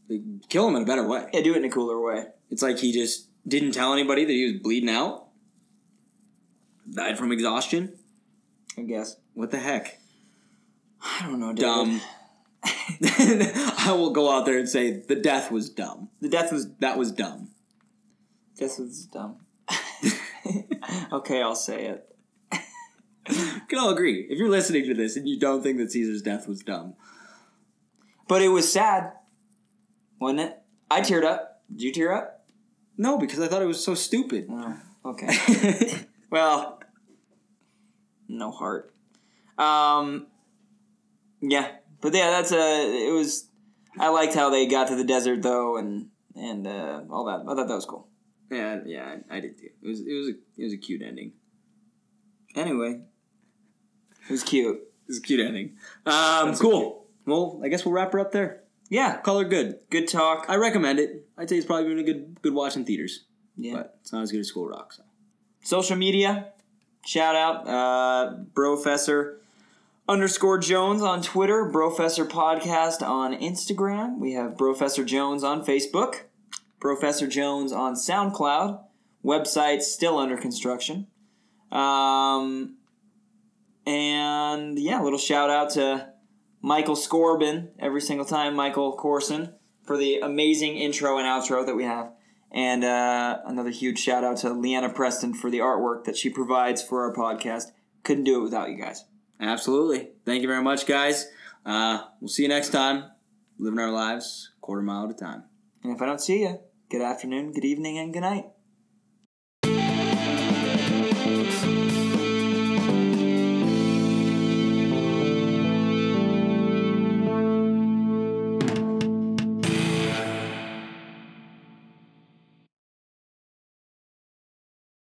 like, kill him in a better way. yeah, do it in a cooler way. It's like he just didn't tell anybody that he was bleeding out. Died from exhaustion. I guess. What the heck? I don't know. David. Dumb. I will go out there and say the death was dumb. The death was That was dumb. death was dumb. okay, I'll say it. We can all agree. If you're listening to this and you don't think that Caesar's death was dumb, But it was sad, wasn't it? I teared up. Did you tear up? no, because I thought it was so stupid. Oh, okay. well, no heart. Um, yeah, but yeah, that's a. It was. I liked how they got to the desert though, and and uh, all that. I thought that was cool. yeah, yeah, I, I did too. It was it was a it was a cute ending. Anyway, it was cute. It was a cute ending. Um, cool. Well, I guess we'll wrap her up there. Yeah, Call her good. good talk. I recommend it. I'd say it's probably been a good good watch in theaters, Yeah. but it's not as good as School Rock. So. social media shout out uh brofessor underscore jones on twitter Professor podcast on instagram we have Professor jones on facebook professor jones on soundcloud website still under construction um and yeah a little shout out to michael scorbin every single time michael corson for the amazing intro and outro that we have and uh, another huge shout out to Leanna Preston for the artwork that she provides for our podcast. Couldn't do it without you guys. Absolutely. Thank you very much, guys. Uh, we'll see you next time. Living our lives quarter mile at a time. And if I don't see you, good afternoon, good evening, and good night.